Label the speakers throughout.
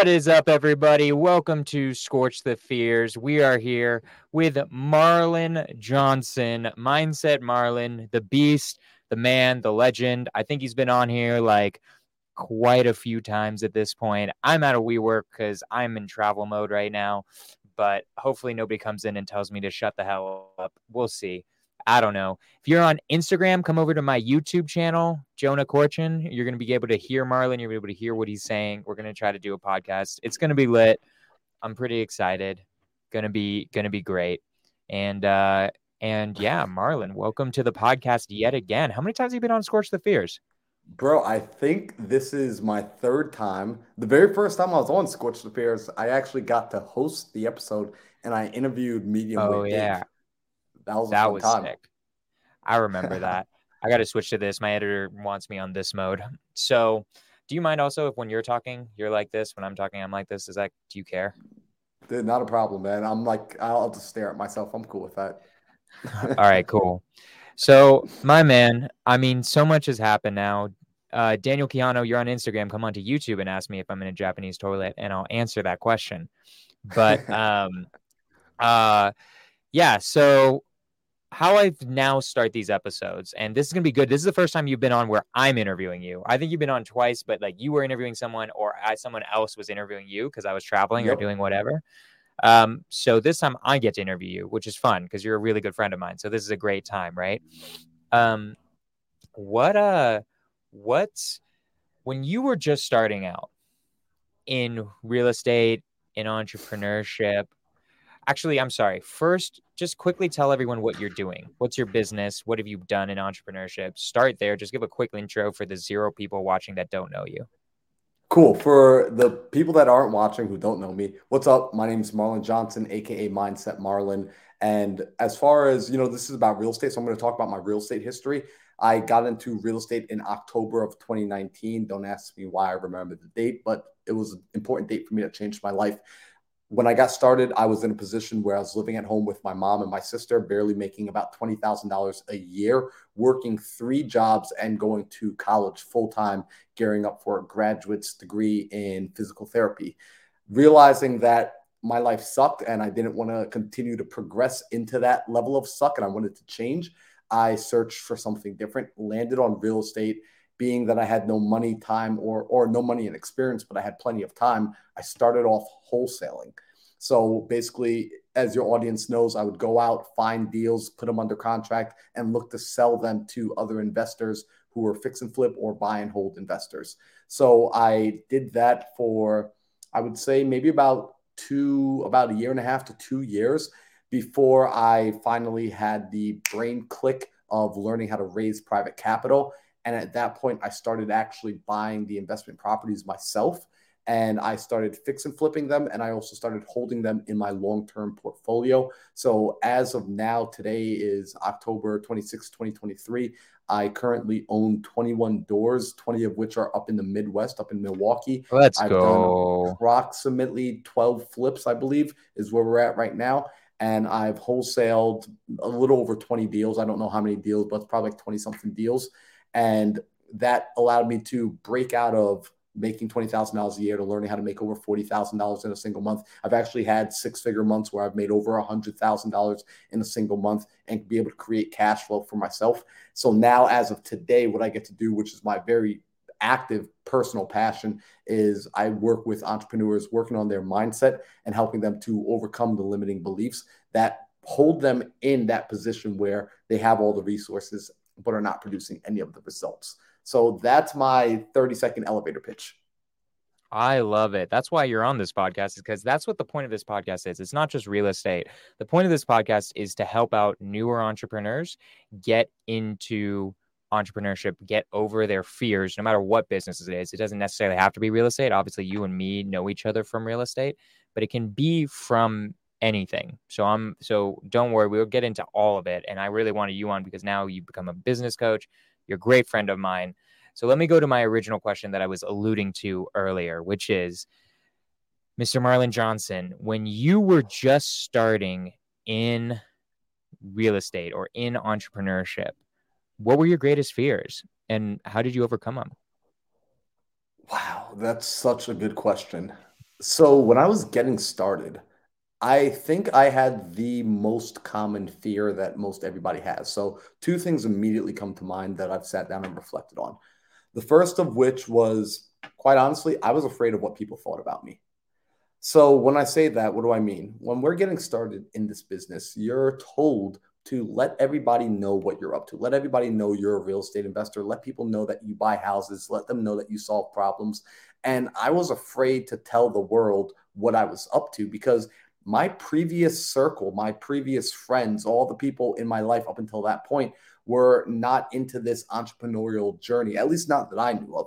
Speaker 1: What is up, everybody? Welcome to Skorch the Fears. We are here with Marlon Johnson, Mindset Marlon, the beast, the man, the legend. I think he's been on here like quite a few times at this point. I'm out of WeWork because I'm in travel mode right now, but hopefully nobody comes in and tells me to shut the hell up. We'll see. I don't know. If you're on Instagram, come over to my YouTube channel, Jonah Korchin. You're going to be able to hear Marlon. You're going to be able to hear what he's saying. We're going to try to do a podcast. It's going to be lit. I'm pretty excited. Going to be going to be great. And uh and yeah, Marlon, welcome to the podcast yet again. How many times have you been on Skorch the Fears?
Speaker 2: Bro, I think this is my third time. The very first time I was on Skorch the Fears, I actually got to host the episode and I interviewed Medium.
Speaker 1: Oh yeah. Dave. That was that was time. sick. I remember that. I got to switch to this. My editor wants me on this mode. So, do you mind also if when you're talking, you're like this? When I'm talking, I'm like this. Is that? Do you care?
Speaker 2: Dude, not a problem, man. I'm like, I'll just stare at myself. I'm cool with that.
Speaker 1: All right, cool. So, my man, I mean, so much has happened now. Uh, Daniel Keano, you're on Instagram. Come on to YouTube and ask me if I'm in a Japanese toilet, and I'll answer that question. But, um, uh, yeah. So how I've now start these episodes, and this is gonna be good. This is the first time you've been on where I'm interviewing you. I think you've been on twice, but like you were interviewing someone, or I, someone else was interviewing you because I was traveling yep. or doing whatever. Um, so this time I get to interview you, which is fun because you're a really good friend of mine. So this is a great time, right? Um, what uh, what's when you were just starting out in real estate, in entrepreneurship, Actually, I'm sorry. First, just quickly tell everyone what you're doing. What's your business? What have you done in entrepreneurship? Start there. Just give a quick intro for the zero people watching that don't know you.
Speaker 2: Cool. For the people that aren't watching who don't know me, what's up? My name is Marlon Johnson, aka Mindset Marlon. And as far as you know, this is about real estate. So I'm going to talk about my real estate history. I got into real estate in October of 2019. Don't ask me why I remember the date, but it was an important date for me to change my life when I got started, I was in a position where I was living at home with my mom and my sister, barely making about $20,000 a year, working three jobs and going to college full time, gearing up for a graduate's degree in physical therapy. Realizing that my life sucked and I didn't want to continue to progress into that level of suck and I wanted to change, I searched for something different, landed on real estate being that I had no money, time, or or no money and experience, but I had plenty of time, I started off wholesaling. So basically, as your audience knows, I would go out, find deals, put them under contract, and look to sell them to other investors who were fix and flip or buy and hold investors. So I did that for, I would say, maybe about two, about a year and a half to two years before I finally had the brain click of learning how to raise private capital and at that point, I started actually buying the investment properties myself. And I started fix and flipping them. And I also started holding them in my long term portfolio. So as of now, today is October 26, 2023. I currently own 21 doors, 20 of which are up in the Midwest, up in Milwaukee.
Speaker 1: Let's I've go.
Speaker 2: approximately 12 flips, I believe, is where we're at right now and I've wholesaled a little over 20 deals. I don't know how many deals, but it's probably like 20 something deals. And that allowed me to break out of making $20,000 a year to learning how to make over $40,000 in a single month. I've actually had six figure months where I've made over $100,000 in a single month and be able to create cash flow for myself. So now, as of today, what I get to do, which is my very active personal passion, is I work with entrepreneurs working on their mindset and helping them to overcome the limiting beliefs that hold them in that position where they have all the resources but are not producing any of the results. So that's my 30 second elevator pitch.
Speaker 1: I love it. That's why you're on this podcast, is because that's what the point of this podcast is. It's not just real estate. The point of this podcast is to help out newer entrepreneurs get into entrepreneurship, get over their fears, no matter what business it is. It doesn't necessarily have to be real estate. Obviously, you and me know each other from real estate, but it can be from anything. So I'm so don't worry, we'll get into all of it. And I really wanted you on because now you've become a business coach. You're a great friend of mine. So let me go to my original question that I was alluding to earlier, which is Mr. Marlon Johnson, when you were just starting in real estate or in entrepreneurship, what were your greatest fears and how did you overcome them?
Speaker 2: Wow, that's such a good question. So when I was getting started, I think I had the most common fear that most everybody has. So two things immediately come to mind that I've sat down and reflected on. The first of which was, quite honestly, I was afraid of what people thought about me. So when I say that, what do I mean? When we're getting started in this business, you're told to let everybody know what you're up to. Let everybody know you're a real estate investor. Let people know that you buy houses. Let them know that you solve problems. And I was afraid to tell the world what I was up to because my previous circle, my previous friends, all the people in my life up until that point were not into this entrepreneurial journey, at least not that I knew of.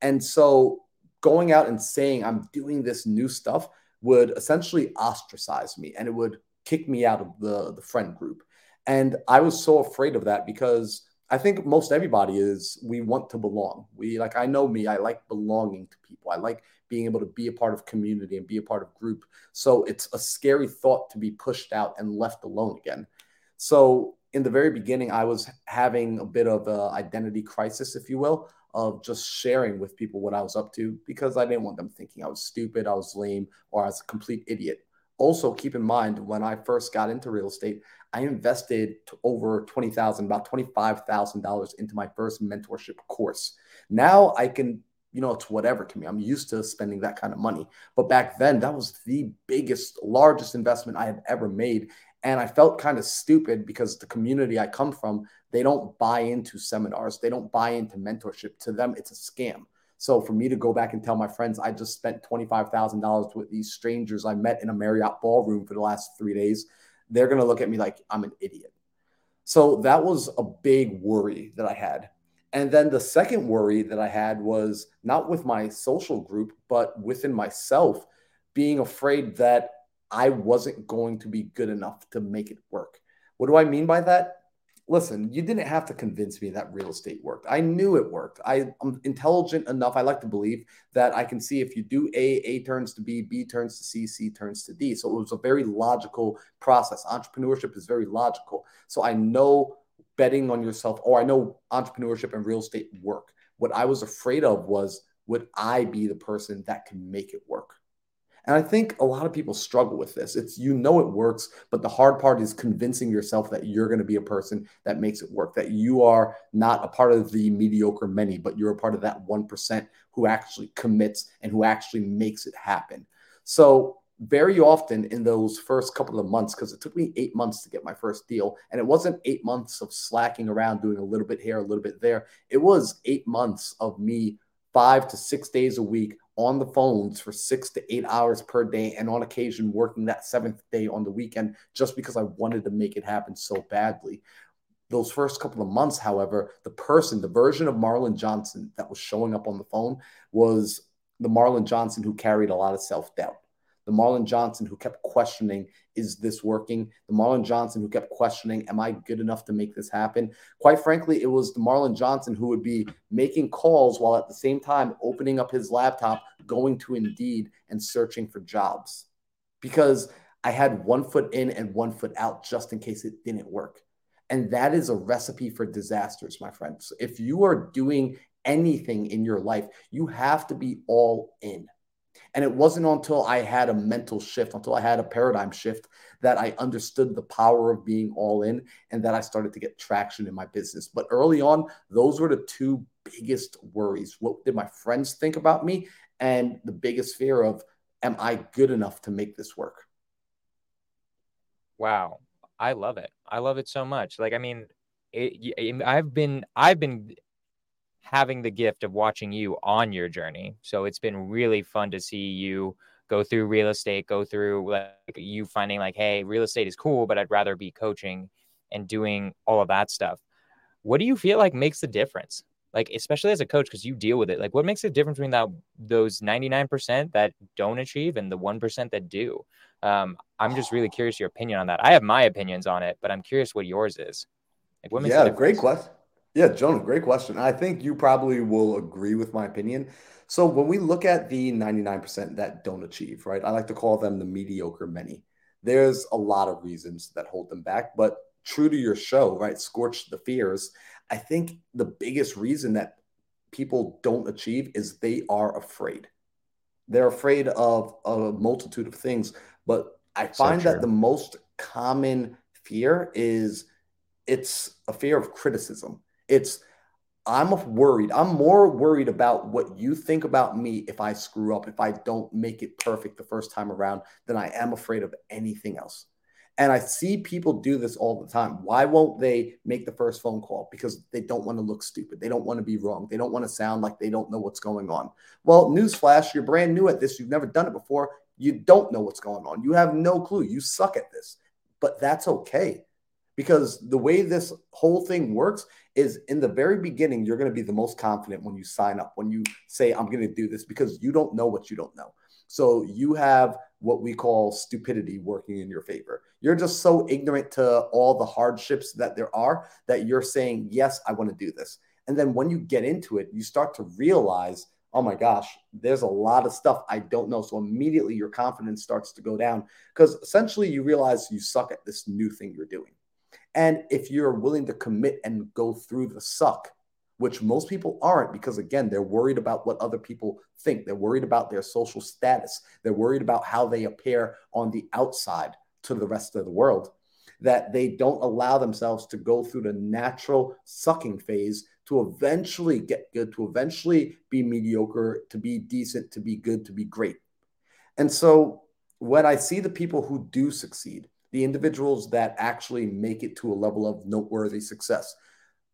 Speaker 2: And so going out and saying I'm doing this new stuff would essentially ostracize me and it would kick me out of the, the friend group. And I was so afraid of that because I think most everybody is we want to belong. We like I know me, I like belonging to people. I like being able to be a part of community and be a part of group. So it's a scary thought to be pushed out and left alone again. So in the very beginning, I was having a bit of an identity crisis, if you will, of just sharing with people what I was up to because I didn't want them thinking I was stupid, I was lame, or I was a complete idiot. Also, keep in mind when I first got into real estate, I invested over twenty thousand, about twenty five thousand dollars into my first mentorship course. Now I can, you know, it's whatever to me. I'm used to spending that kind of money, but back then that was the biggest, largest investment I had ever made, and I felt kind of stupid because the community I come from, they don't buy into seminars, they don't buy into mentorship. To them, it's a scam. So for me to go back and tell my friends I just spent $25,000 with these strangers I met in a Marriott ballroom for the last three days, they're going to look at me like I'm an idiot. So that was a big worry that I had. And then the second worry that I had was not with my social group, but within myself, being afraid that I wasn't going to be good enough to make it work. What do I mean by that? Listen, you didn't have to convince me that real estate worked. I knew it worked. I, am intelligent enough. I like to believe that I can see if you do A, A turns to B, B turns to C, C turns to D. So it was a very logical process. Entrepreneurship is very logical. So I know betting on yourself, or I know entrepreneurship and real estate work. What I was afraid of was would I be the person that can make it work? And I think a lot of people struggle with this. It's you know it works, but the hard part is convincing yourself that you're going to be a person that makes it work, that you are not a part of the mediocre many, but you're a part of that 1% who actually commits and who actually makes it happen. So, very often in those first couple of months, because it took me eight months to get my first deal, and it wasn't eight months of slacking around doing a little bit here, a little bit there. It was eight months of me five to six days a week on the phones for six to eight hours per day, and on occasion working that seventh day on the weekend just because I wanted to make it happen so badly. Those first couple of months, however, the person, the version of Marlon Johnson that was showing up on the phone was the Marlon Johnson who carried a lot of self doubt the Marlon Johnson who kept questioning, is this working? The Marlon Johnson who kept questioning, am I good enough to make this happen? Quite frankly, it was the Marlon Johnson who would be making calls while at the same time opening up his laptop, going to Indeed and searching for jobs because I had one foot in and one foot out just in case it didn't work. And that is a recipe for disasters, my friends. If you are doing anything in your life, you have to be all in. And it wasn't until I had a mental shift, until I had a paradigm shift, that I understood the power of being all in and that I started to get traction in my business. But early on, those were the two biggest worries. What did my friends think about me? And the biggest fear of, am I good enough to make this work?
Speaker 1: Wow. I love it. I love it so much. Like, I mean, it, I've been, I've been having the gift of watching you on your journey. So it's been really fun to see you go through real estate, go through like you finding like, hey, real estate is cool, but I'd rather be coaching and doing all of that stuff. What do you feel like makes the difference? Like, especially as a coach, because you deal with it. Like, what makes the difference between that those 99% that don't achieve and the 1% that do? Um, I'm just really curious your opinion on that. I have my opinions on it, but I'm curious what yours is.
Speaker 2: Like, what makes yeah, great question. Yeah, Jonah, great question. I think you probably will agree with my opinion. So when we look at the 99% that don't achieve, right? I like to call them the mediocre many. There's a lot of reasons that hold them back, but true to your show, right? Skorch the fears. I think the biggest reason that people don't achieve is they are afraid. They're afraid of a multitude of things. But I find so that the most common fear is it's a fear of criticism. It's I'm worried. I'm more worried about what you think about me if I screw up, if I don't make it perfect the first time around, than I am afraid of anything else. And I see people do this all the time. Why won't they make the first phone call? Because they don't want to look stupid. They don't want to be wrong. They don't want to sound like they don't know what's going on. Well, newsflash, you're brand new at this. You've never done it before. You don't know what's going on. You have no clue. You suck at this. But that's okay. Because the way this whole thing works is in the very beginning, you're going to be the most confident when you sign up, when you say, I'm going to do this, because you don't know what you don't know. So you have what we call stupidity working in your favor. You're just so ignorant to all the hardships that there are that you're saying, Yes, I want to do this. And then when you get into it, you start to realize, Oh my gosh, there's a lot of stuff I don't know. So immediately your confidence starts to go down because essentially you realize you suck at this new thing you're doing. And if you're willing to commit and go through the suck, which most people aren't because, again, they're worried about what other people think. They're worried about their social status. They're worried about how they appear on the outside to the rest of the world. That they don't allow themselves to go through the natural sucking phase to eventually get good, to eventually be mediocre, to be decent, to be good, to be great. And so when I see the people who do succeed, the individuals that actually make it to a level of noteworthy success,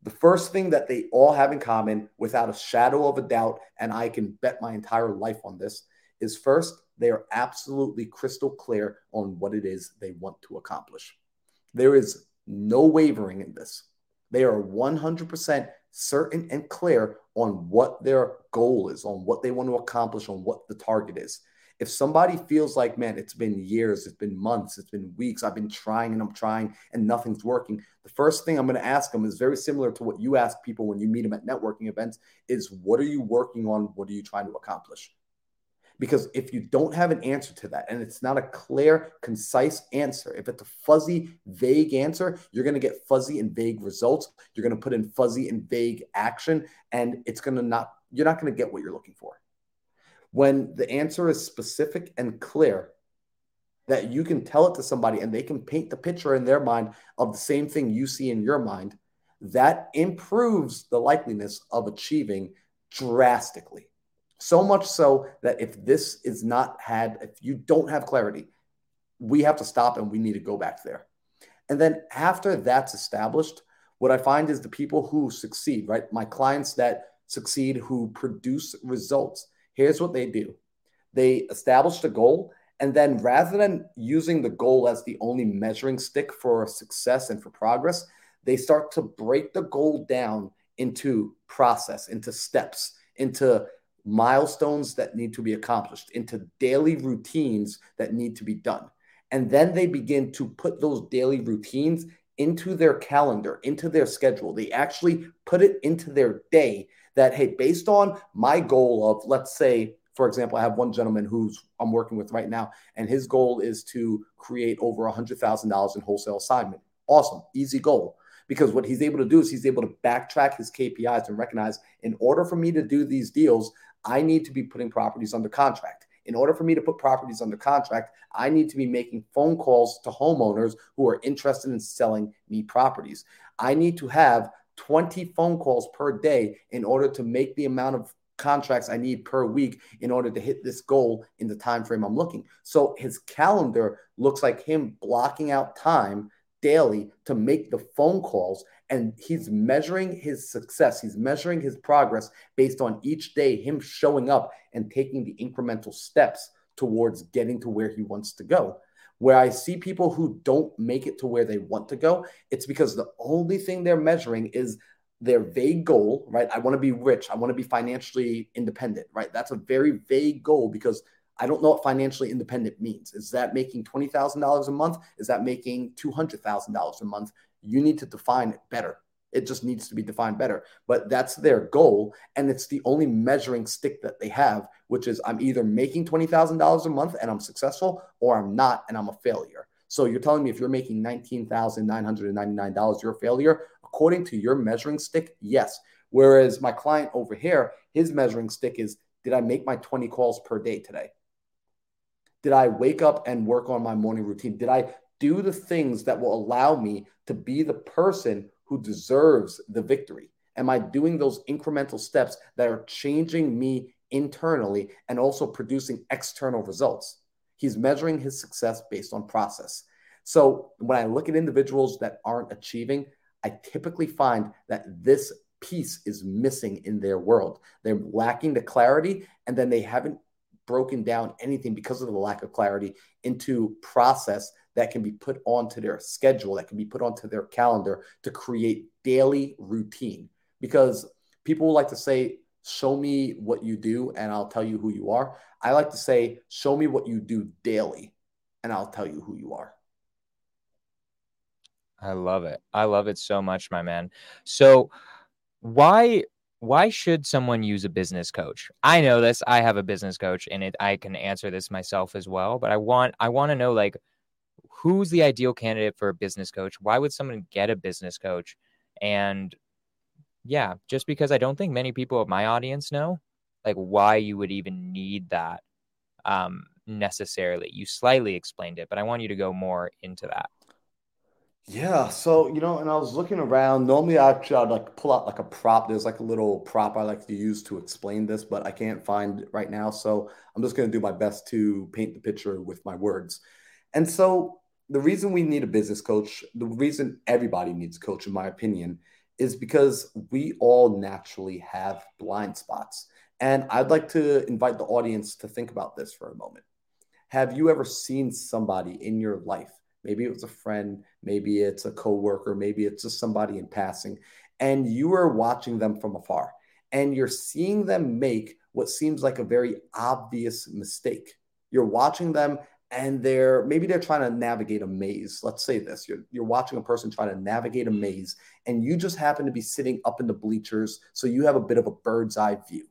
Speaker 2: the first thing that they all have in common, without a shadow of a doubt, and I can bet my entire life on this, is first, they are absolutely crystal clear on what it is they want to accomplish. There is no wavering in this. They are 100% certain and clear on what their goal is, on what they want to accomplish, on what the target is if somebody feels like, man, it's been years, it's been months, it's been weeks, I've been trying and I'm trying and nothing's working, the first thing I'm going to ask them is very similar to what you ask people when you meet them at networking events is what are you working on? What are you trying to accomplish? Because if you don't have an answer to that and it's not a clear, concise answer, if it's a fuzzy, vague answer, you're going to get fuzzy and vague results. You're going to put in fuzzy and vague action, and it's going to not, you're not going to get what you're looking for when the answer is specific and clear that you can tell it to somebody and they can paint the picture in their mind of the same thing you see in your mind that improves the likeliness of achieving drastically. So much so that if this is not had if you don't have clarity we have to stop and we need to go back there. And then after that's established what i find is the people who succeed right? My clients that succeed who produce results Here's what they do they establish the goal. And then rather than using the goal as the only measuring stick for success and for progress, they start to break the goal down into process, into steps, into milestones that need to be accomplished, into daily routines that need to be done. And then they begin to put those daily routines into their calendar, into their schedule. They actually put it into their day that, hey, based on my goal of, let's say, for example, I have one gentleman who's I'm working with right now, and his goal is to create over $100,000 in wholesale assignment. Awesome, easy goal. Because what he's able to do is he's able to backtrack his KPIs and recognize in order for me to do these deals, I need to be putting properties under contract. In order for me to put properties under contract, I need to be making phone calls to homeowners who are interested in selling me properties. I need to have 20 phone calls per day in order to make the amount of contracts I need per week in order to hit this goal in the time frame I'm looking. So his calendar looks like him blocking out time daily to make the phone calls and he's measuring his success he's measuring his progress based on each day him showing up and taking the incremental steps towards getting to where he wants to go where i see people who don't make it to where they want to go it's because the only thing they're measuring is their vague goal right i want to be rich i want to be financially independent right that's a very vague goal because I don't know what financially independent means. Is that making $20,000 a month? Is that making $200,000 a month? You need to define it better. It just needs to be defined better. But that's their goal. And it's the only measuring stick that they have, which is I'm either making $20,000 a month and I'm successful or I'm not and I'm a failure. So you're telling me if you're making $19,999, you're a failure? According to your measuring stick, yes. Whereas my client over here, his measuring stick is Did I make my 20 calls per day today? Did I wake up and work on my morning routine? Did I do the things that will allow me to be the person who deserves the victory? Am I doing those incremental steps that are changing me internally and also producing external results? He's measuring his success based on process. So when I look at individuals that aren't achieving, I typically find that this piece is missing in their world. They're lacking the clarity, and then they haven't broken down anything because of the lack of clarity into process that can be put onto their schedule, that can be put onto their calendar to create daily routine. Because people like to say, Show me what you do, and I'll tell you who you are. I like to say, Show me what you do daily, and I'll tell you who you are.
Speaker 1: I love it. I love it so much, my man. So, why why should someone use a business coach? I know this. I have a business coach and it I can answer this myself as well, but I want I want to know like who's the ideal candidate for a business coach? Why would someone get a business coach? And yeah, just because I don't think many people of my audience know like why you would even need that um necessarily. You slightly explained it, but I want you to go more into that.
Speaker 2: Yeah, so you know, and I was looking around. Normally, I'd like pull out like a prop. There's like a little prop I like to use to explain this, but I can't find it right now. So I'm just going to do my best to paint the picture with my words. And so the reason we need a business coach, the reason everybody needs a coach, in my opinion, is because we all naturally have blind spots. And I'd like to invite the audience to think about this for a moment. Have you ever seen somebody in your life? Maybe it was a friend, maybe it's a coworker, maybe it's just somebody in passing, and you are watching them from afar and you're seeing them make what seems like a very obvious mistake. You're watching them and they're maybe they're trying to navigate a maze. Let's say this you're, you're watching a person trying to navigate a maze, and you just happen to be sitting up in the bleachers. So you have a bit of a bird's eye view.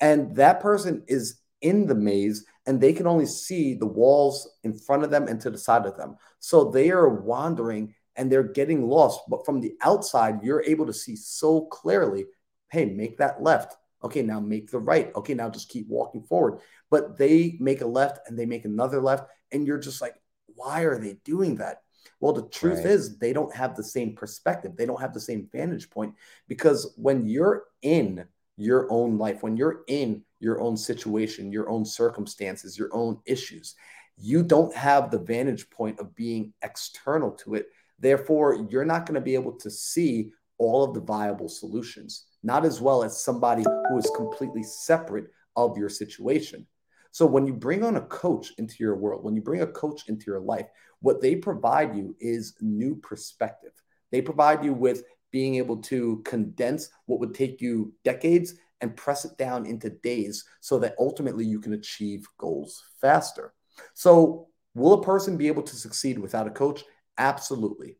Speaker 2: And that person is in the maze and they can only see the walls in front of them and to the side of them. So they are wandering and they're getting lost. But from the outside, you're able to see so clearly hey, make that left. Okay, now make the right. Okay, now just keep walking forward. But they make a left and they make another left. And you're just like, why are they doing that? Well, the truth right. is, they don't have the same perspective. They don't have the same vantage point because when you're in your own life, when you're in your own situation, your own circumstances, your own issues. You don't have the vantage point of being external to it. Therefore, you're not going to be able to see all of the viable solutions, not as well as somebody who is completely separate of your situation. So, when you bring on a coach into your world, when you bring a coach into your life, what they provide you is new perspective. They provide you with being able to condense what would take you decades and press it down into days so that ultimately you can achieve goals faster. So, will a person be able to succeed without a coach? Absolutely.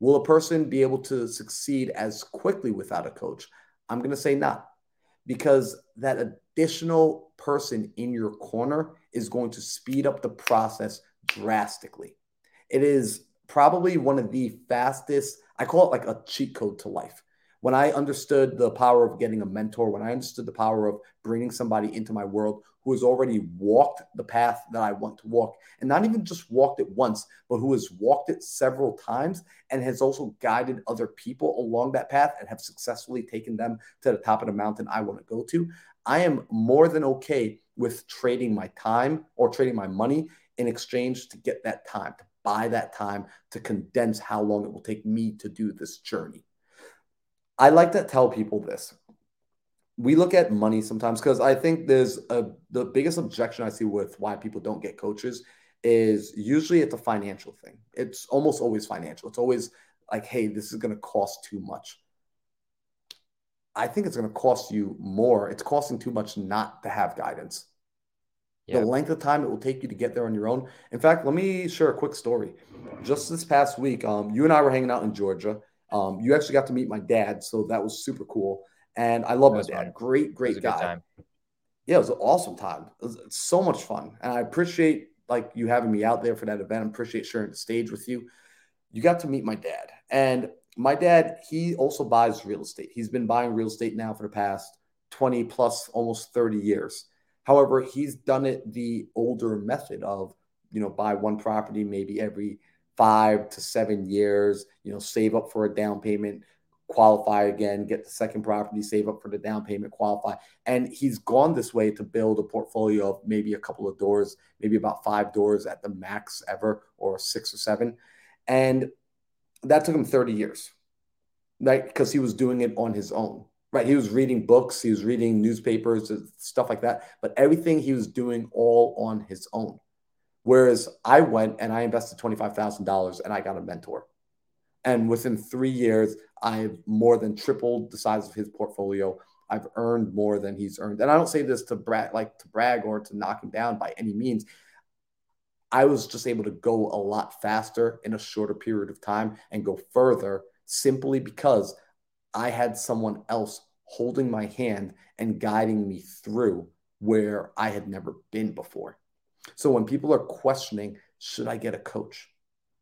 Speaker 2: Will a person be able to succeed as quickly without a coach? I'm going to say not, because that additional person in your corner is going to speed up the process drastically. It is probably one of the fastest, I call it like a cheat code to life when I understood the power of getting a mentor, when I understood the power of bringing somebody into my world who has already walked the path that I want to walk, and not even just walked it once, but who has walked it several times and has also guided other people along that path and have successfully taken them to the top of the mountain I want to go to, I am more than okay with trading my time or trading my money in exchange to get that time, to buy that time, to condense how long it will take me to do this journey. I like to tell people this. We look at money sometimes because I think there's a the biggest objection I see with why people don't get coaches is usually it's a financial thing. It's almost always financial. It's always like, hey, this is going to cost too much. I think it's going to cost you more. It's costing too much not to have guidance. Yep. The length of time it will take you to get there on your own. In fact, let me share a quick story. Just this past week, um, you and I were hanging out in Georgia, um, you actually got to meet my dad, so that was super cool. And I love my dad. Fun. Great, great guy. Yeah, it was an awesome time. It was so much fun, and I appreciate like you having me out there for that event. I appreciate sharing the stage with you. You got to meet my dad, and my dad he also buys real estate. He's been buying real estate now for the past twenty plus, almost thirty years. However, he's done it the older method of, you know, buy one property maybe every five to seven years, you know, save up for a down payment, qualify again, get the second property, save up for the down payment, qualify. And he's gone this way to build a portfolio of maybe a couple of doors, maybe about five doors at the max ever, or six or seven. And that took him 30 years, right? Because he was doing it on his own, right? He was reading books, he was reading newspapers, stuff like that. But everything he was doing all on his own. Whereas I went and I invested $25,000 and I got a mentor. And within three years, I've more than tripled the size of his portfolio. I've earned more than he's earned. And I don't say this to brag, like to brag or to knock him down by any means. I was just able to go a lot faster in a shorter period of time and go further simply because I had someone else holding my hand and guiding me through where I had never been before. So when people are questioning, should I get a coach?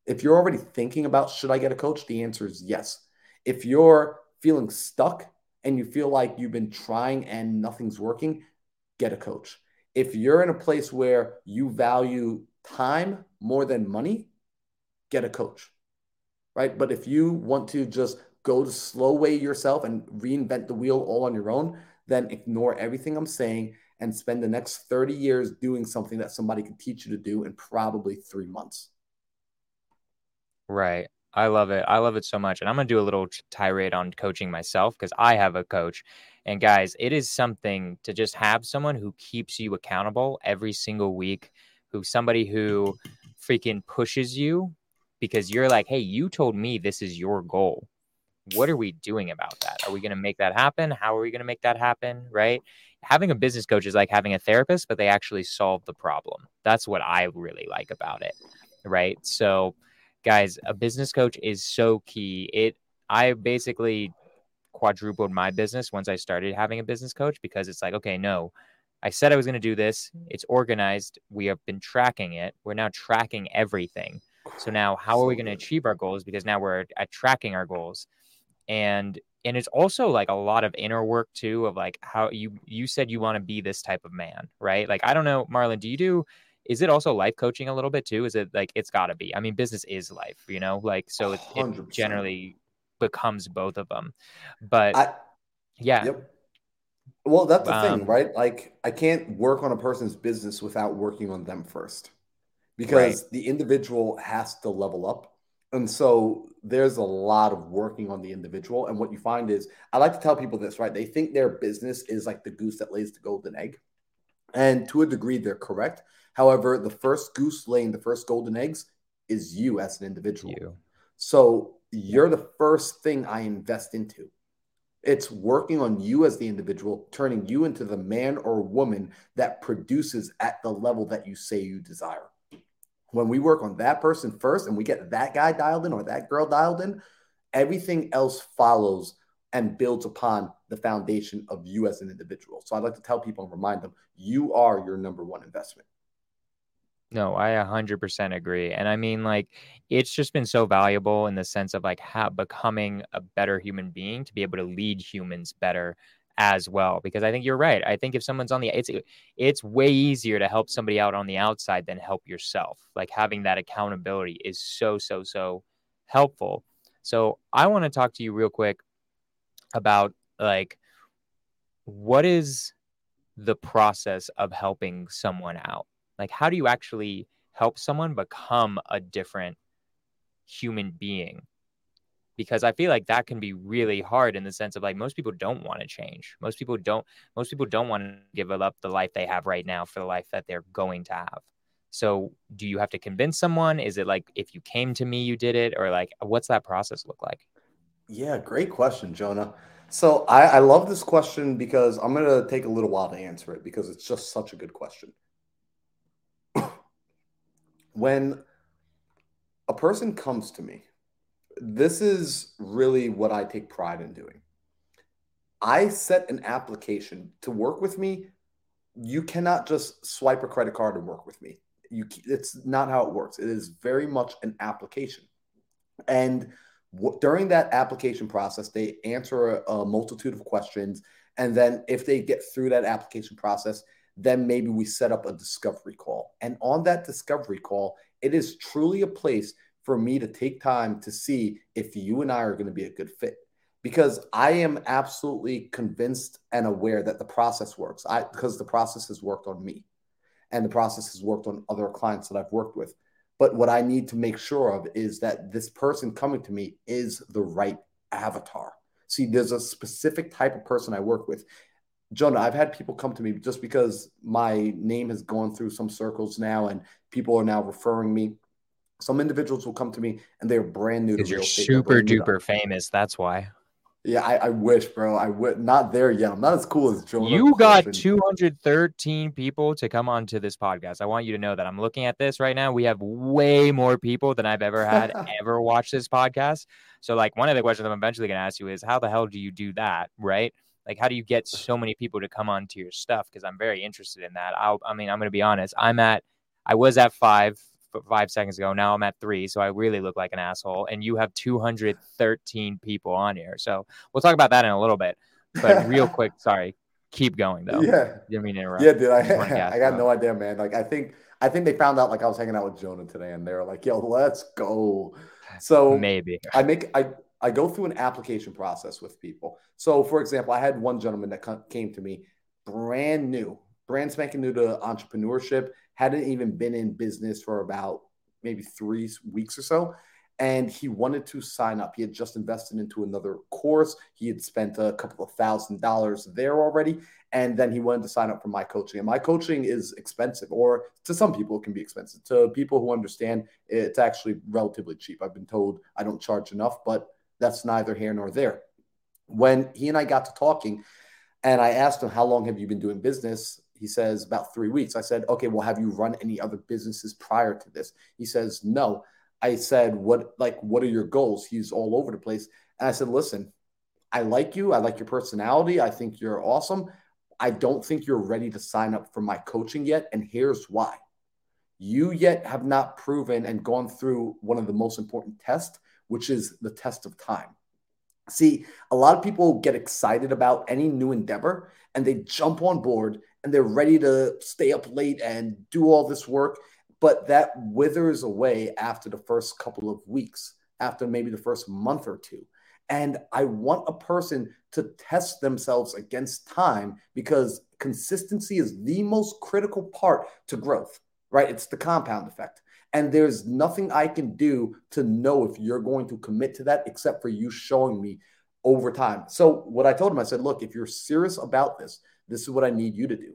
Speaker 2: If you're already thinking about should I get a coach, the answer is yes. If you're feeling stuck and you feel like you've been trying and nothing's working, get a coach. If you're in a place where you value time more than money, get a coach. Right? But if you want to just go the slow way yourself and reinvent the wheel all on your own, then ignore everything I'm saying and spend the next 30 years doing something that somebody could teach you to do in probably three months.
Speaker 1: Right. I love it. I love it so much. And I'm going to do a little tirade on coaching myself because I have a coach. And guys, it is something to just have someone who keeps you accountable every single week, who somebody who freaking pushes you because you're like, hey, you told me this is your goal. What are we doing about that? Are we going to make that happen? How are we going to make that happen? Right. Having a business coach is like having a therapist, but they actually solve the problem. That's what I really like about it. Right. So, guys, a business coach is so key. It I basically quadrupled my business once I started having a business coach because it's like, okay, no, I said I was going to do this. It's organized. We have been tracking it. We're now tracking everything. So now, how are we going to achieve our goals? Because now we're at tracking our goals, and and it's also like a lot of inner work too of like how you you said you want to be this type of man, right? Like I don't know, Marlon, do you do is it also life coaching a little bit too? Is it like it's got to be? I mean, business is life, you know, like so it, it generally becomes both of them. But I, yeah. Yep.
Speaker 2: Well, that's the um, thing, right? Like, I can't work on a person's business without working on them first because right. the individual has to level up. And so there's a lot of working on the individual. And what you find is, I like to tell people this, right? They think their business is like the goose that lays the golden egg. And to a degree, they're correct. However, the first goose laying the first golden eggs is you as an individual. You. So you're the first thing I invest into. It's working on you as the individual, turning you into the man or woman that produces at the level that you say you desire. When we work on that person first and we get that guy dialed in or that girl dialed in, everything else follows and builds upon the foundation of you as an individual. So I'd like to tell people and remind them you are your number one investment.
Speaker 1: No, I 100% agree. And I mean, like, it's just been so valuable in the sense of like how becoming a better human being to be able to lead humans better as well. Because I think you're right. I think if someone's on the, it's, it's way easier to help somebody out on the outside than help yourself. Like having that accountability is so, so, so helpful. So I want to talk to you real quick about like, what is the process of helping someone out? like how do you actually help someone become a different human being because i feel like that can be really hard in the sense of like most people don't want to change. Most people don't most people don't want to give up the life they have right now for the life that they're going to have. So do you have to convince someone? Is it like if you came to me you did it? Or like what's that process look like?
Speaker 2: Yeah great question jonah. So I, I love this question because i'm to take a little while to answer it because it's just such a good question. When a person comes to me, this is really what I take pride in doing. I set an application to work with me. You cannot just swipe a credit card and work with me. You, it's not how it works. It is very much an application. And w- during that application process, they answer a, a multitude of questions. And then if they get through that application process, then maybe we set up a discovery call. And on that discovery call, it is truly a place for me to take time to see if you and I are going to be a good fit. Because I am absolutely convinced and aware that the process works. I because the process has worked on me and the process has worked on other clients that I've worked with. But what I need to make sure of is that this person coming to me is the right avatar. See, there's a specific type of person I work with. Jonah, I've had people come to me just because my name has gone through some circles now and people are now referring me. Some individuals will come to me and they're brand new to
Speaker 1: you're
Speaker 2: estate.
Speaker 1: super duper famous. That's why.
Speaker 2: Yeah, I, I wish, bro. I would not there yet. I'm not as cool as Jonah.
Speaker 1: You got 213 people to come on to this podcast. I want you to know that I'm looking at this right now. We have way more people than I've ever had ever watch this podcast. So, like, one of the questions I'm eventually going to ask you is, how the hell do you do that? Right? Like, how do you get so many people to come on to your stuff? Because I'm very interested in that. I'll, I mean, I'm going to be honest. I'm at, I was at five five seconds ago. Now I'm at three, so I really look like an asshole. And you have 213 people on here, so we'll talk about that in a little bit. But real quick, sorry, keep going though.
Speaker 2: Yeah,
Speaker 1: didn't mean interrupt.
Speaker 2: Yeah, dude, I, I got no idea, man. Like I think I think they found out like I was hanging out with Jonah today, and they were like, "Yo, let's go." So
Speaker 1: maybe
Speaker 2: I make I I go through an application process with people. So, for example, I had one gentleman that came to me brand new, brand spanking new to entrepreneurship hadn't even been in business for about maybe three weeks or so. And he wanted to sign up. He had just invested into another course. He had spent a couple of thousand dollars there already. And then he wanted to sign up for my coaching. And my coaching is expensive, or to some people, it can be expensive. To people who understand, it's actually relatively cheap. I've been told I don't charge enough, but that's neither here nor there. When he and I got to talking, and I asked him, How long have you been doing business? He says, about three weeks. I said, okay, well, have you run any other businesses prior to this? He says, no. I said, what, like, what are your goals? He's all over the place. And I said, listen, I like you. I like your personality. I think you're awesome. I don't think you're ready to sign up for my coaching yet. And here's why you yet have not proven and gone through one of the most important tests, which is the test of time. See, a lot of people get excited about any new endeavor and they jump on board and they're ready to stay up late and do all this work. But that withers away after the first couple of weeks, after maybe the first month or two. And I want a person to test themselves against time because consistency is the most critical part to growth, right? It's the compound effect. And there's nothing I can do to know if you're going to commit to that except for you showing me over time. So, what I told him, I said, look, if you're serious about this, this is what I need you to do.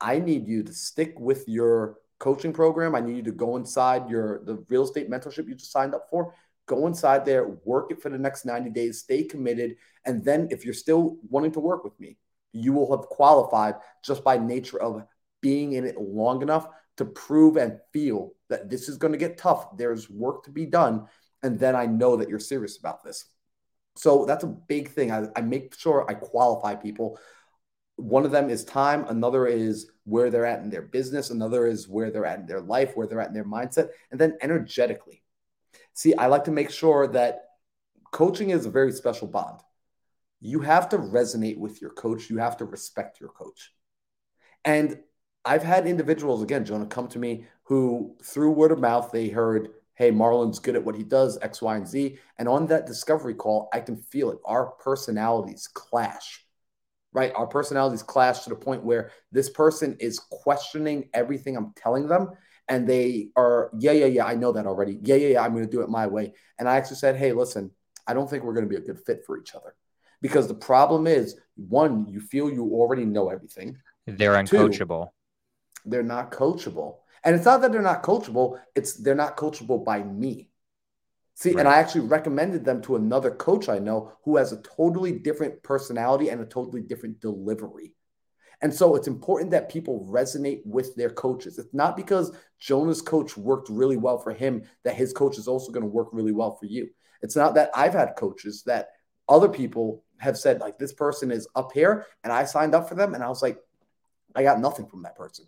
Speaker 2: I need you to stick with your coaching program. I need you to go inside your the real estate mentorship you just signed up for. Go inside there, work it for the next 90 days, stay committed. And then if you're still wanting to work with me, you will have qualified just by nature of being in it long enough to prove and feel that this is going to get tough. There's work to be done. And then I know that you're serious about this. So that's a big thing. I, I make sure I qualify people one of them is time, another is where they're at in their business, another is where they're at in their life, where they're at in their mindset, and then energetically. See, I like to make sure that coaching is a very special bond. You have to resonate with your coach, you have to respect your coach. And I've had individuals, again, Jonah, come to me who, through word of mouth, they heard, hey, Marlon's good at what he does, X, Y, and Z. And on that discovery call, I can feel it. Our personalities clash right? Our personalities clash to the point where this person is questioning everything I'm telling them. And they are, yeah, yeah, yeah, I know that already. Yeah, yeah, yeah, I'm going to do it my way. And I actually said, hey, listen, I don't think we're going to be a good fit for each other. Because the problem is, one, you feel you already know everything.
Speaker 1: They're uncoachable.
Speaker 2: they they're not coachable. And it's not that they're not coachable, it's they're not coachable by me. See, right. and I actually recommended them to another coach I know who has a totally different personality and a totally different delivery. And so it's important that people resonate with their coaches. It's not because Jonah's coach worked really well for him that his coach is also going to work really well for you. It's not that I've had coaches that other people have said, like, this person is up here, and I signed up for them, and I was like, I got nothing from that person.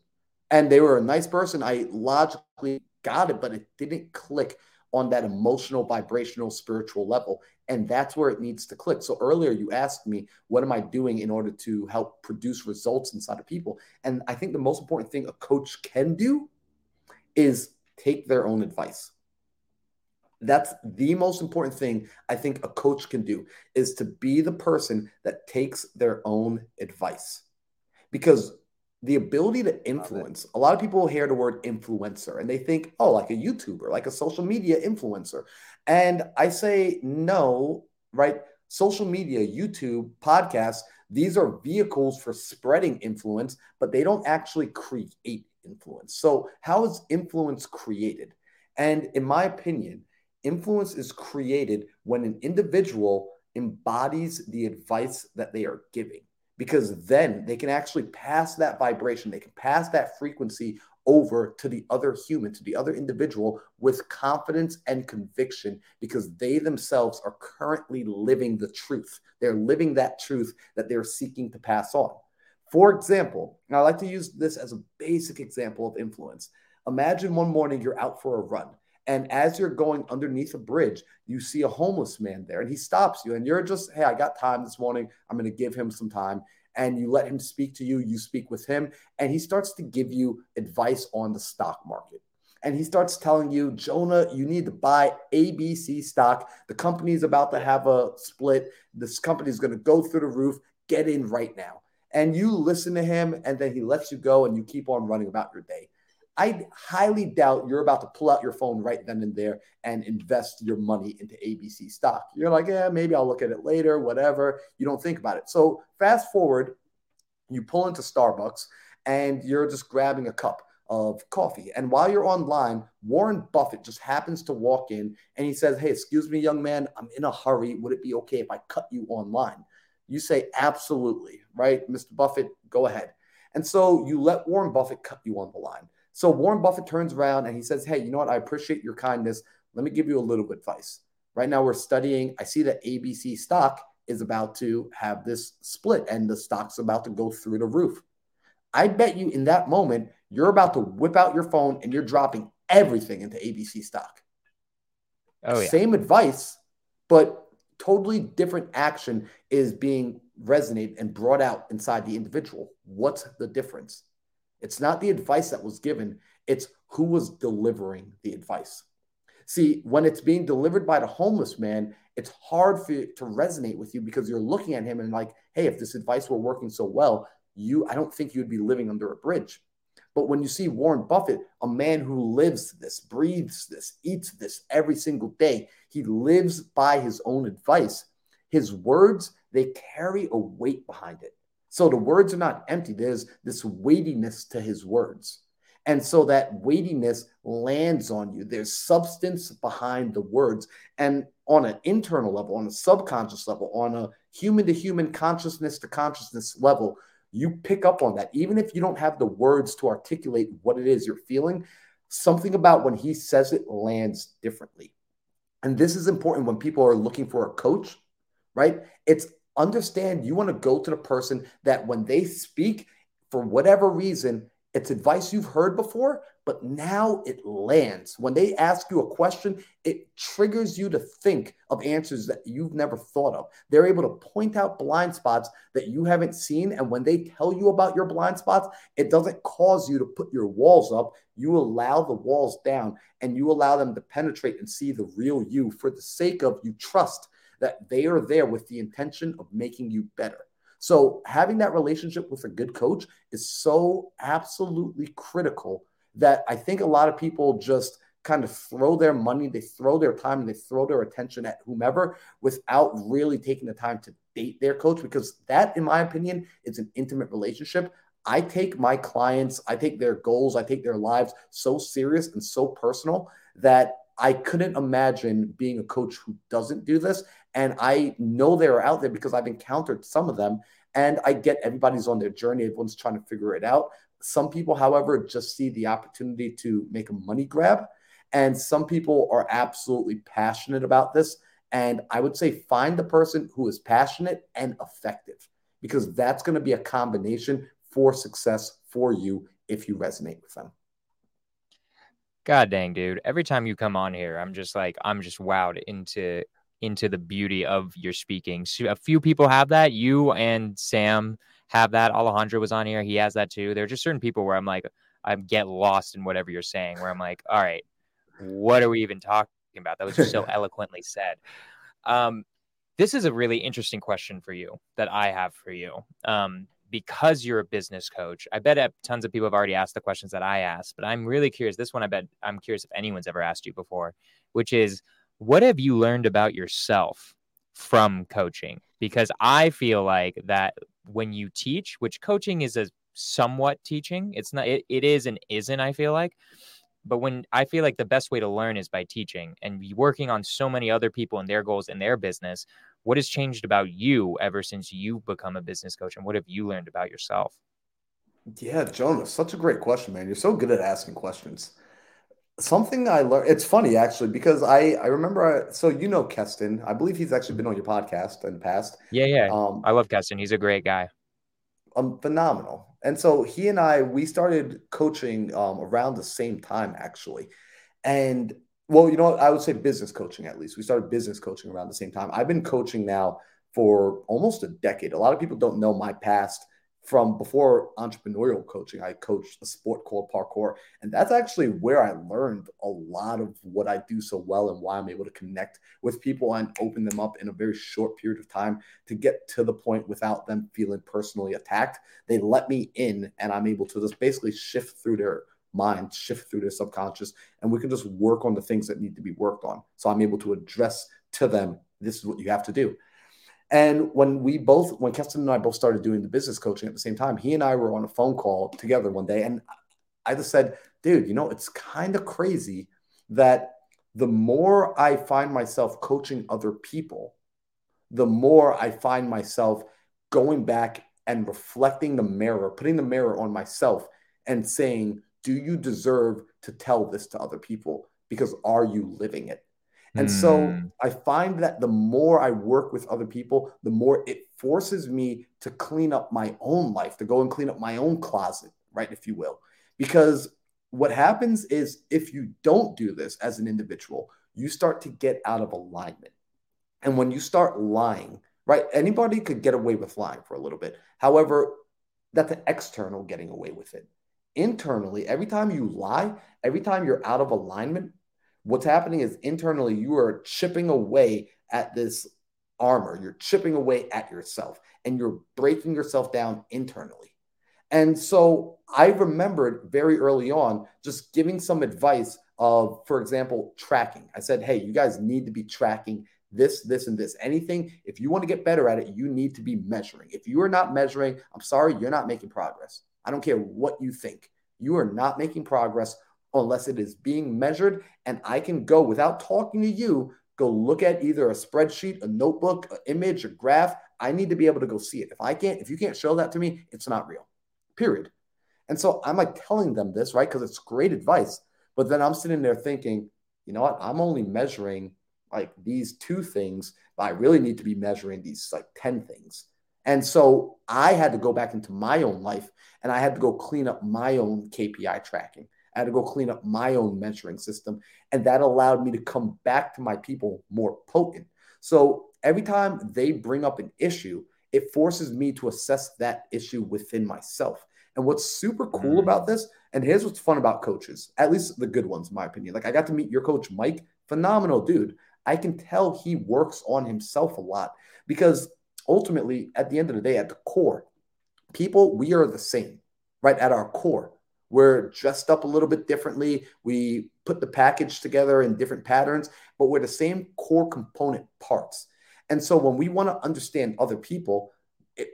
Speaker 2: And they were a nice person. I logically got it, but it didn't click on that emotional, vibrational, spiritual level. And that's where it needs to click. So earlier you asked me, what am I doing in order to help produce results inside of people? And I think the most important thing a coach can do is take their own advice. That's the most important thing I think a coach can do is to be the person that takes their own advice. Because the ability to influence, a lot of people hear the word influencer and they think, oh, like a YouTuber, like a social media influencer. And I say, no, right? Social media, YouTube, podcasts, these are vehicles for spreading influence, but they don't actually create influence. So, how is influence created? And in my opinion, influence is created when an individual embodies the advice that they are giving because then they can actually pass that vibration, they can pass that frequency over to the other human, to the other individual with confidence and conviction because they themselves are currently living the truth. They're living that truth that they're seeking to pass on. For example, I like to use this as a basic example of influence. Imagine one morning you're out for a run and as you're going underneath a bridge, you see a homeless man there and he stops you. And you're just, hey, I got time this morning. I'm going to give him some time. And you let him speak to you. You speak with him. And he starts to give you advice on the stock market. And he starts telling you, Jonah, you need to buy ABC stock. The company is about to have a split. This company is going to go through the roof. Get in right now. And you listen to him, and then he lets you go, and you keep on running about your day. I highly doubt you're about to pull out your phone right then and there and invest your money into ABC stock. You're like, yeah, maybe I'll look at it later, whatever. You don't think about it. So fast forward, you pull into Starbucks and you're just grabbing a cup of coffee. And while you're online, Warren Buffett just happens to walk in and he says, Hey, excuse me, young man, I'm in a hurry. Would it be okay if I cut you online? You say, Absolutely, right? Mr. Buffett, go ahead. And so you let Warren Buffett cut you on the line. So Warren Buffett turns around and he says, Hey, you know what? I appreciate your kindness. Let me give you a little advice. Right now, we're studying. I see that ABC stock is about to have this split and the stock's about to go through the roof. I bet you in that moment, you're about to whip out your phone and you're dropping everything into ABC stock. Oh, yeah. Same advice, but totally different action is being resonated and brought out inside the individual. What's the difference? It's not the advice that was given, it's who was delivering the advice. See, when it's being delivered by the homeless man, it's hard for it to resonate with you because you're looking at him and like, hey, if this advice were working so well, you I don't think you'd be living under a bridge. But when you see Warren Buffett, a man who lives this, breathes this, eats this every single day, he lives by his own advice. His words, they carry a weight behind it. So the words are not empty. There's this weightiness to his words. And so that weightiness lands on you. There's substance behind the words. And on an internal level, on a subconscious level, on a human to human, consciousness to consciousness level, you pick up on that. Even if you don't have the words to articulate what it is you're feeling, something about when he says it lands differently. And this is important when people are looking for a coach, right? It's understand you want to go to the person that when they speak, for whatever reason, it's advice you've heard before, but now it lands. When they ask you a question, it triggers you to think of answers that you've never thought of. They're able to point out blind spots that you haven't seen. And when they tell you about your blind spots, it doesn't cause you to put your walls up. You allow the walls down and you allow them to penetrate and see the real you for the sake of you trust that they are there with the intention of making you better. So, having that relationship with a good coach is so absolutely critical that I think a lot of people just kind of throw their money, they throw their time, and they throw their attention at whomever without really taking the time to date their coach because that, in my opinion, is an intimate relationship. I take my clients, I take their goals, I take their lives so serious and so personal that I couldn't imagine being a coach who doesn't do this. And I know they're out there because I've encountered some of them. And I get everybody's on their journey, everyone's trying to figure it out. Some people, however, just see the opportunity to make a money grab. And some people are absolutely passionate about this. And I would say find the person who is passionate and effective because that's going to be a combination for success for you if you resonate with them.
Speaker 1: God dang, dude. Every time you come on here, I'm just like, I'm just wowed into into the beauty of your speaking. So a few people have that. You and Sam have that. Alejandro was on here. He has that too. There are just certain people where I'm like, I get lost in whatever you're saying, where I'm like, all right, what are we even talking about? That was just so eloquently said. Um, this is a really interesting question for you that I have for you. Um, because you're a business coach, I bet tons of people have already asked the questions that I asked, but I'm really curious. This one, I bet I'm curious if anyone's ever asked you before, which is what have you learned about yourself from coaching? Because I feel like that when you teach, which coaching is a somewhat teaching, it's not, it, it is and isn't, I feel like. But when I feel like the best way to learn is by teaching and working on so many other people and their goals and their business, what has changed about you ever since you've become a business coach and what have you learned about yourself?
Speaker 2: Yeah, Jonas, such a great question, man. You're so good at asking questions. Something I learned, it's funny actually, because I, I remember, I, so you know Keston, I believe he's actually been on your podcast in the past.
Speaker 1: Yeah, yeah. Um, I love Keston. He's a great guy.
Speaker 2: Um, phenomenal. And so he and I, we started coaching um, around the same time actually. And well, you know what? I would say business coaching at least. We started business coaching around the same time. I've been coaching now for almost a decade. A lot of people don't know my past from before entrepreneurial coaching. I coached a sport called parkour, and that's actually where I learned a lot of what I do so well and why I'm able to connect with people and open them up in a very short period of time to get to the point without them feeling personally attacked. They let me in, and I'm able to just basically shift through their mind, shift through their subconscious, and we can just work on the things that need to be worked on. So I'm able to address to them, this is what you have to do. And when we both, when Keston and I both started doing the business coaching at the same time, he and I were on a phone call together one day. And I just said, dude, you know, it's kind of crazy that the more I find myself coaching other people, the more I find myself going back and reflecting the mirror, putting the mirror on myself and saying, do you deserve to tell this to other people? Because are you living it? And mm. so hmm. I find that the more I work with other people, the more it forces me to clean up my own life, to go and clean up my own closet, right? If you will. Because what happens is if you don't do this as an individual, you start to get out of alignment. And when you start lying, right? Anybody could get away with lying for a little bit. However, that's an external getting away with it. Internally, every time you lie, every time you're out of alignment, what's happening is internally you are chipping away at this armor. You're chipping away at yourself and you're breaking yourself down internally. And so I remembered very early on just giving some advice of, for example, tracking. I said, hey, you guys need to be tracking this, this, and this. Anything, if you want to get better at it, you need to be measuring. If you are not measuring, I'm sorry, you're not making progress. I don't care what you think. You are not making progress unless it is being measured. And I can go without talking to you, go look at either a spreadsheet, a notebook, an image, a graph. I need to be able to go see it. If I can't, if you can't show that to me, it's not real, period. And so I'm like telling them this, right? Because it's great advice. But then I'm sitting there thinking, you know what? I'm only measuring like these two things, but I really need to be measuring these like 10 things. And so I had to go back into my own life and I had to go clean up my own KPI tracking. I had to go clean up my own mentoring system. And that allowed me to come back to my people more potent. So every time they bring up an issue, it forces me to assess that issue within myself. And what's super cool mm. about this, and here's what's fun about coaches, at least the good ones, in my opinion. Like I got to meet your coach, Mike, phenomenal dude. I can tell he works on himself a lot because ultimately, at the end of the day, at the core, people, we are the same, right? At our core. We're dressed up a little bit differently. We put the package together in different patterns, but we're the same core component parts. And so when we want to understand other people,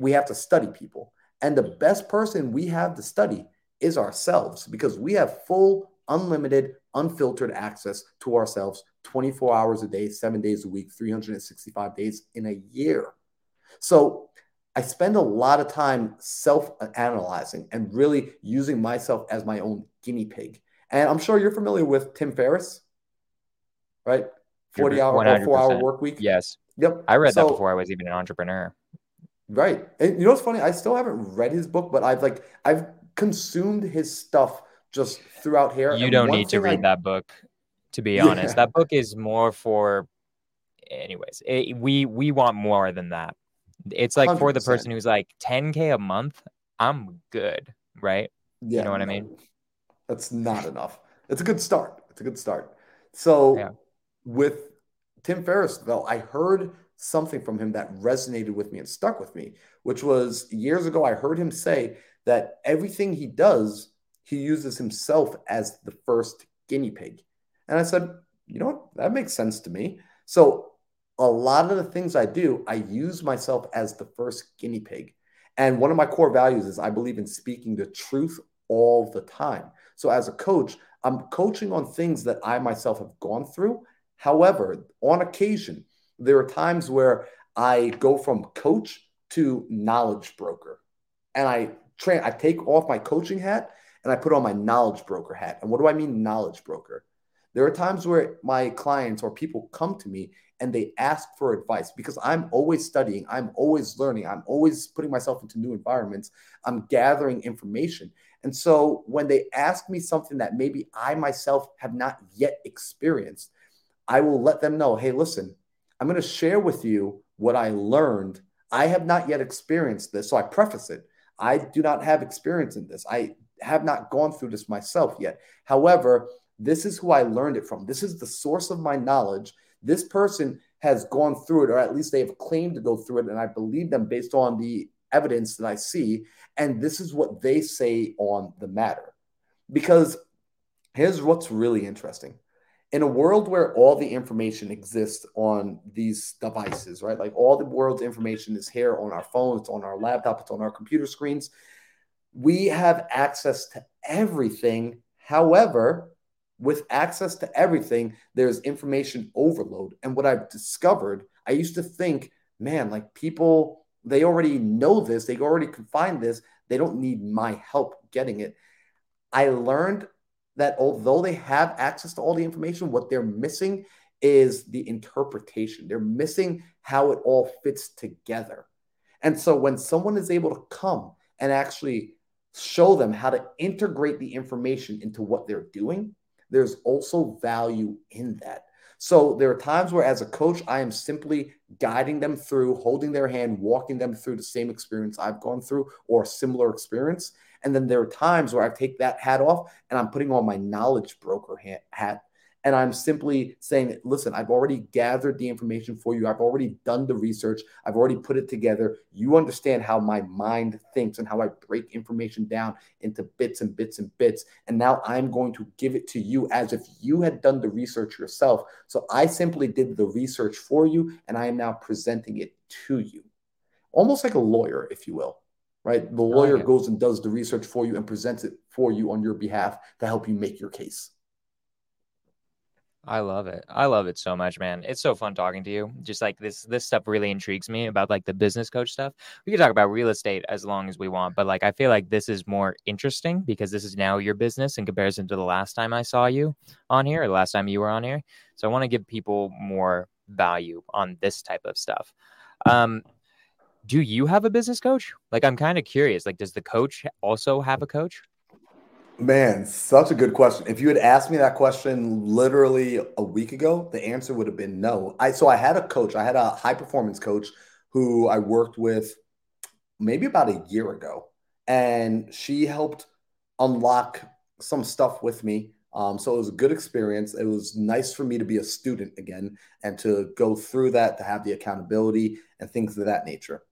Speaker 2: we have to study people. And the best person we have to study is ourselves because we have full, unlimited, unfiltered access to ourselves 24 hours a day, seven days a week, 365 days in a year. So I spend a lot of time self analyzing and really using myself as my own guinea pig. And I'm sure you're familiar with Tim Ferriss, right? 40 hour or four hour work week.
Speaker 1: Yes.
Speaker 2: Yep.
Speaker 1: I read so, that before I was even an entrepreneur.
Speaker 2: Right. And you know what's funny? I still haven't read his book, but I've like I've consumed his stuff just throughout here.
Speaker 1: You don't need to read I, that book, to be honest. Yeah. That book is more for anyways, it, we we want more than that. It's like 100%. for the person who's like 10k a month, I'm good, right? Yeah, you know what no, I mean?
Speaker 2: That's not enough. It's a good start. It's a good start. So yeah. with Tim Ferriss, though, I heard something from him that resonated with me and stuck with me, which was years ago, I heard him say that everything he does, he uses himself as the first guinea pig. And I said, you know what? That makes sense to me. So a lot of the things I do, I use myself as the first guinea pig. And one of my core values is I believe in speaking the truth all the time. So as a coach, I'm coaching on things that I myself have gone through. However, on occasion, there are times where I go from coach to knowledge broker. And I train, I take off my coaching hat and I put on my knowledge broker hat. And what do I mean knowledge broker? There are times where my clients or people come to me and they ask for advice because I'm always studying, I'm always learning, I'm always putting myself into new environments, I'm gathering information. And so when they ask me something that maybe I myself have not yet experienced, I will let them know hey, listen, I'm going to share with you what I learned. I have not yet experienced this. So I preface it. I do not have experience in this. I have not gone through this myself yet. However, this is who I learned it from. This is the source of my knowledge. This person has gone through it, or at least they have claimed to go through it. And I believe them based on the evidence that I see. And this is what they say on the matter. Because here's what's really interesting. In a world where all the information exists on these devices, right? Like all the world's information is here on our phone, it's on our laptop, it's on our computer screens. We have access to everything. However, with access to everything, there's information overload. And what I've discovered, I used to think, man, like people, they already know this, they already can find this, they don't need my help getting it. I learned that although they have access to all the information, what they're missing is the interpretation. They're missing how it all fits together. And so when someone is able to come and actually show them how to integrate the information into what they're doing, there's also value in that. So there are times where, as a coach, I am simply guiding them through, holding their hand, walking them through the same experience I've gone through or similar experience. And then there are times where I take that hat off and I'm putting on my knowledge broker hat and I'm simply saying, listen, I've already gathered the information for you. I've already done the research. I've already put it together. You understand how my mind thinks and how I break information down into bits and bits and bits. And now I'm going to give it to you as if you had done the research yourself. So I simply did the research for you and I am now presenting it to you. Almost like a lawyer, if you will right? The oh, lawyer oh, yeah. goes and does the research for you and presents it for you on your behalf to help you make your case.
Speaker 1: I love it. I love it so much, man. It's so fun talking to you. Just like this this stuff really intrigues me about like the business coach stuff. We could talk about real estate as long as we want, but like I feel like this is more interesting because this is now your business in comparison to the last time I saw you on here or the last time you were on here. So I want to give people more value on this type of stuff. Um do you have a business coach? Like I'm kind of curious. Like does the coach also have a coach?
Speaker 2: Man, such a good question. If you had asked me that question literally a week ago, the answer would have been no. I so I had a coach, I had a high performance coach who I worked with maybe about a year ago, and she helped unlock some stuff with me. Um, so it was a good experience. It was nice for me to be a student again and to go through that, to have the accountability and things of that nature.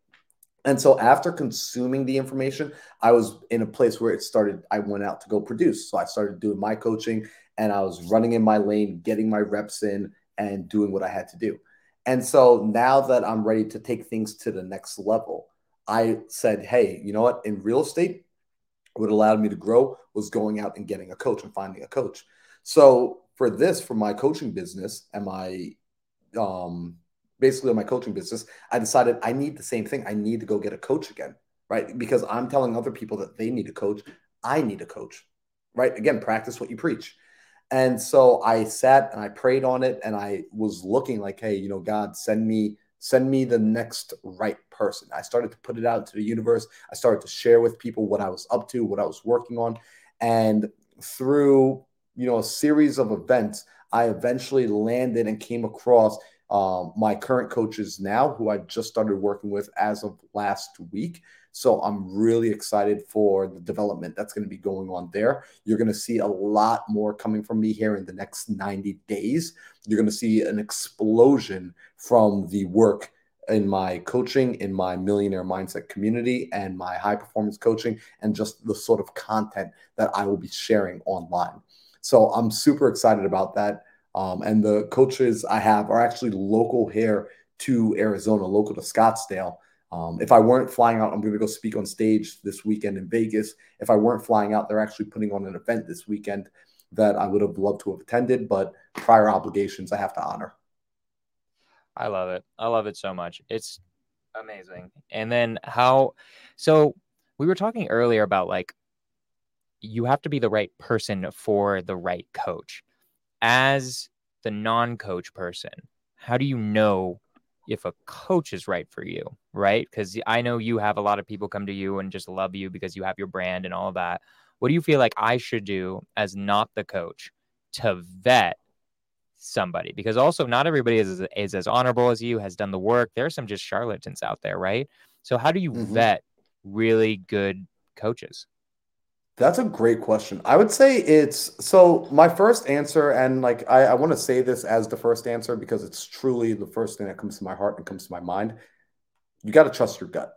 Speaker 2: And so after consuming the information, I was in a place where it started, I went out to go produce. So I started doing my coaching and I was running in my lane, getting my reps in and doing what I had to do. And so now that I'm ready to take things to the next level, I said, hey, you know what? In real estate, what allowed me to grow was going out and getting a coach and finding a coach. So for this, for my coaching business and my um, basically on my coaching business, I decided I need the same thing. I need to go get a coach again, right? Because I'm telling other people that they need a coach. I need a coach, right? Again, practice what you preach. And so I sat and I prayed on it and I was looking like, hey, you know, God, send me send me the next right person. I started to put it out to the universe. I started to share with people what I was up to, what I was working on. And through, you know, a series of events, I eventually landed and came across um, my current coaches now, who I just started working with as of last week. So I'm really excited for the development that's going to be going on there. You're going to see a lot more coming from me here in the next 90 days. You're going to see an explosion from the work in my coaching, in my millionaire mindset community, and my high performance coaching, and just the sort of content that I will be sharing online. So I'm super excited about that. Um, and the coaches I have are actually local here to Arizona, local to Scottsdale. Um, if I weren't flying out, I'm going to go speak on stage this weekend in Vegas. If I weren't flying out, they're actually putting on an event this weekend that I would have loved to have attended, but prior obligations I have to honor.
Speaker 1: I love it. I love it so much. It's amazing. And then how, so we were talking earlier about like, you have to be the right person for the right coach. As the non coach person, how do you know if a coach is right for you? Right. Because I know you have a lot of people come to you and just love you because you have your brand and all of that. What do you feel like I should do as not the coach to vet somebody because also not everybody is, is as honorable as you has done the work there are some just charlatans out there right so how do you mm-hmm. vet really good coaches
Speaker 2: that's a great question i would say it's so my first answer and like i, I want to say this as the first answer because it's truly the first thing that comes to my heart and comes to my mind you got to trust your gut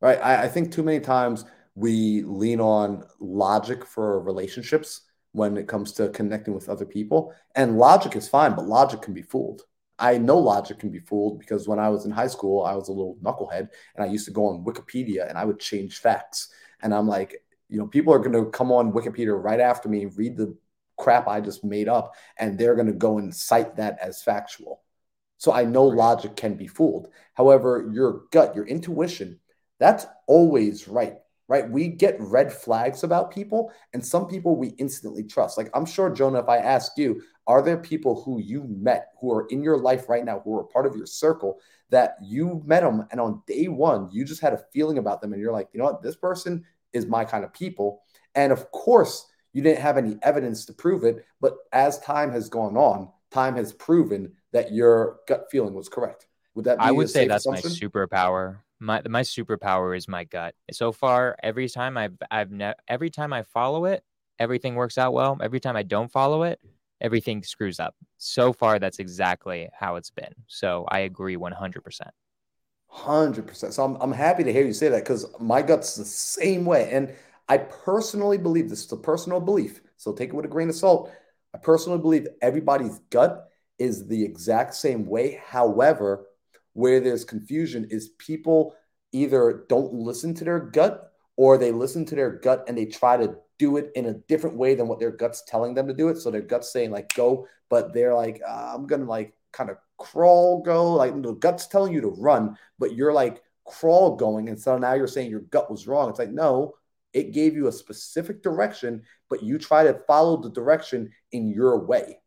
Speaker 2: right I, I think too many times we lean on logic for relationships when it comes to connecting with other people. And logic is fine, but logic can be fooled. I know logic can be fooled because when I was in high school, I was a little knucklehead and I used to go on Wikipedia and I would change facts. And I'm like, you know, people are going to come on Wikipedia right after me, read the crap I just made up, and they're going to go and cite that as factual. So I know logic can be fooled. However, your gut, your intuition, that's always right right? We get red flags about people, and some people we instantly trust. Like I'm sure, Jonah, if I ask you, are there people who you met who are in your life right now, who are part of your circle that you met them, and on day one, you just had a feeling about them, and you're like, you know what, this person is my kind of people. And of course, you didn't have any evidence to prove it, but as time has gone on, time has proven that your gut feeling was correct. Would that
Speaker 1: I would say that's assumption? my superpower my my superpower is my gut. So far, every time I've I've ne- every time I follow it, everything works out well. Every time I don't follow it, everything screws up. So far, that's exactly how it's been. So I agree one hundred percent.
Speaker 2: Hundred percent. So I'm I'm happy to hear you say that because my gut's the same way, and I personally believe this is a personal belief. So take it with a grain of salt. I personally believe everybody's gut is the exact same way. However, where there's confusion is people either don't listen to their gut or they listen to their gut and they try to do it in a different way than what their gut's telling them to do it. So their gut's saying like go, but they're like uh, I'm gonna like kind of crawl go. Like the gut's telling you to run, but you're like crawl going, and so now you're saying your gut was wrong. It's like no, it gave you a specific direction, but you try to follow the direction in your way.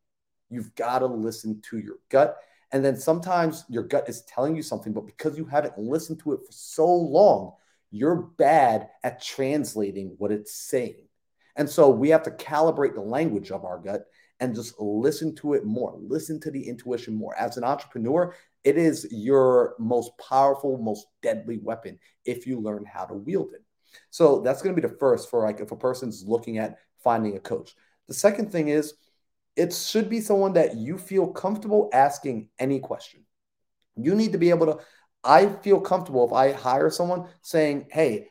Speaker 2: You've got to listen to your gut. And then sometimes your gut is telling you something, but because you haven't listened to it for so long, you're bad at translating what it's saying. And so we have to calibrate the language of our gut and just listen to it more, listen to the intuition more. As an entrepreneur, it is your most powerful, most deadly weapon if you learn how to wield it. So that's going to be the first for like if a person's looking at finding a coach. The second thing is it should be someone that you feel comfortable asking any question. You need to be able to. I feel comfortable if I hire someone saying, Hey,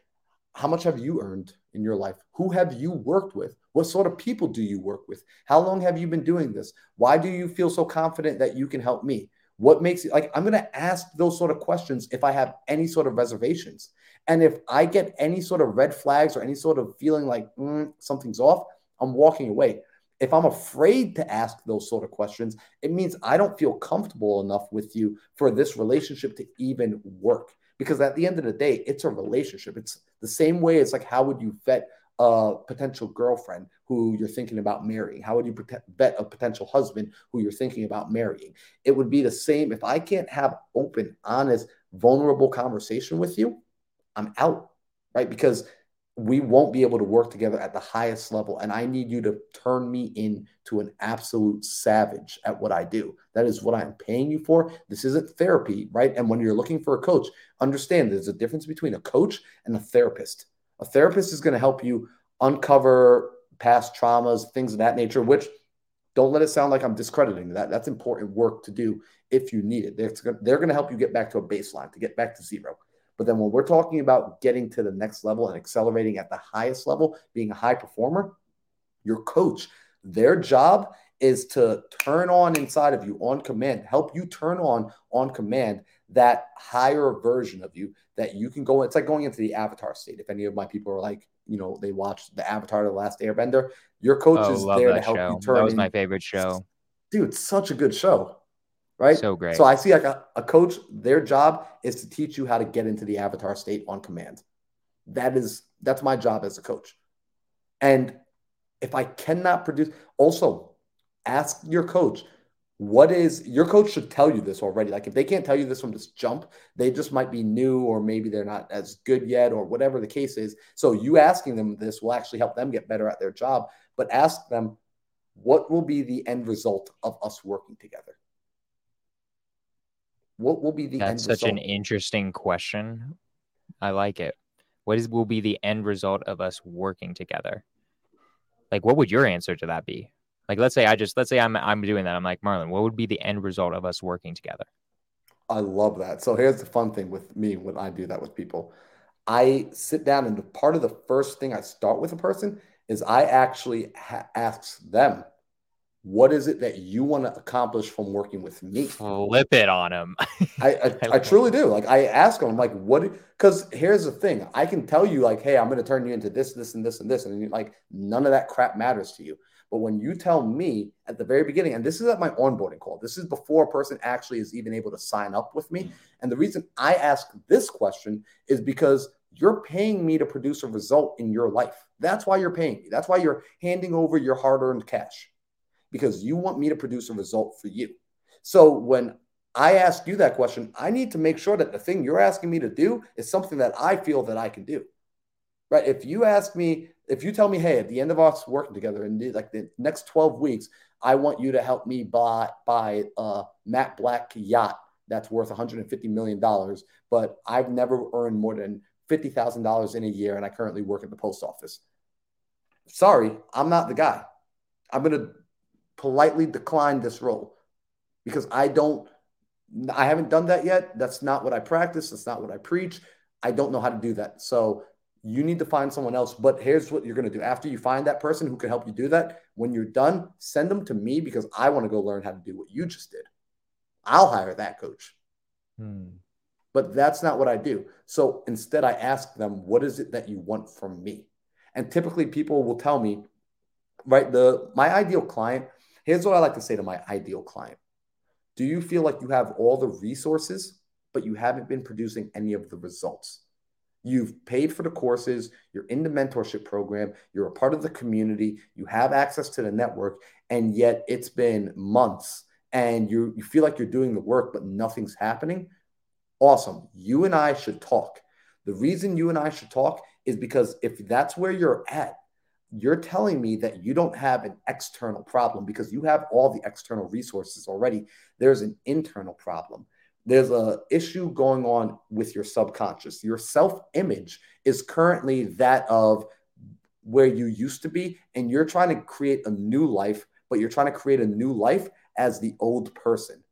Speaker 2: how much have you earned in your life? Who have you worked with? What sort of people do you work with? How long have you been doing this? Why do you feel so confident that you can help me? What makes it like I'm going to ask those sort of questions if I have any sort of reservations. And if I get any sort of red flags or any sort of feeling like mm, something's off, I'm walking away if I'm afraid to ask those sort of questions, it means I don't feel comfortable enough with you for this relationship to even work. Because at the end of the day, it's a relationship. It's the same way it's like, how would you vet a potential girlfriend who you're thinking about marrying? How would you vet a potential husband who you're thinking about marrying? It would be the same. If I can't have open, honest, vulnerable conversation with you, I'm out, right? Because we won't be able to work together at the highest level. And I need you to turn me into an absolute savage at what I do. That is what I'm paying you for. This isn't therapy, right? And when you're looking for a coach, understand there's a difference between a coach and a therapist. A therapist is going to help you uncover past traumas, things of that nature, which don't let it sound like I'm discrediting that. That's important work to do if you need it. They're, they're going to help you get back to a baseline, to get back to zero. But then when we're talking about getting to the next level and accelerating at the highest level, being a high performer, your coach, their job is to turn on inside of you on command, help you turn on on command that higher version of you that you can go. It's like going into the avatar state. If any of my people are like, you know, they watched the Avatar: of The Last Airbender, your coach oh, is there to help
Speaker 1: show.
Speaker 2: you turn.
Speaker 1: That was my favorite show.
Speaker 2: Dude, such a good show right?
Speaker 1: So great.
Speaker 2: So I see like a, a coach, their job is to teach you how to get into the avatar state on command. That is that's my job as a coach. And if I cannot produce, also ask your coach, what is your coach should tell you this already. Like if they can't tell you this from this jump, they just might be new or maybe they're not as good yet or whatever the case is. So you asking them this will actually help them get better at their job. But ask them, what will be the end result of us working together? What will be the
Speaker 1: That's such result? an interesting question. I like it. What is will be the end result of us working together? Like what would your answer to that be? Like let's say I just let's say I'm I'm doing that. I'm like, Marlon, what would be the end result of us working together?
Speaker 2: I love that. So here's the fun thing with me when I do that with people. I sit down and the part of the first thing I start with a person is I actually ha- ask them what is it that you want to accomplish from working with me?
Speaker 1: Flip it on them.
Speaker 2: I, I, I, truly do. Like I ask them, I'm like, what? Because here's the thing: I can tell you, like, hey, I'm going to turn you into this, this, and this, and this, and like none of that crap matters to you. But when you tell me at the very beginning, and this is at my onboarding call, this is before a person actually is even able to sign up with me. Mm-hmm. And the reason I ask this question is because you're paying me to produce a result in your life. That's why you're paying me. That's why you're handing over your hard earned cash because you want me to produce a result for you. So when I ask you that question, I need to make sure that the thing you're asking me to do is something that I feel that I can do. Right? If you ask me, if you tell me, hey, at the end of us working together in the, like the next 12 weeks, I want you to help me buy buy a Matte Black yacht that's worth 150 million dollars, but I've never earned more than fifty thousand dollars in a year, and I currently work at the post office. Sorry, I'm not the guy. I'm gonna politely decline this role because I don't, I haven't done that yet. That's not what I practice. That's not what I preach. I don't know how to do that. So you need to find someone else. But here's what you're going to do after you find that person who can help you do that. When you're done, send them to me because I want to go learn how to do what you just did. I'll hire that coach. Hmm. But that's not what I do. So instead, I ask them, what is it that you want from me? And typically, people will tell me, right? The my ideal client Here's what I like to say to my ideal client Do you feel like you have all the resources, but you haven't been producing any of the results? You've paid for the courses, you're in the mentorship program, you're a part of the community, you have access to the network, and yet it's been months and you, you feel like you're doing the work, but nothing's happening. Awesome. You and I should talk. The reason you and I should talk is because if that's where you're at, you're telling me that you don't have an external problem because you have all the external resources already. There's an internal problem. There's a issue going on with your subconscious. Your self-image is currently that of where you used to be and you're trying to create a new life, but you're trying to create a new life as the old person.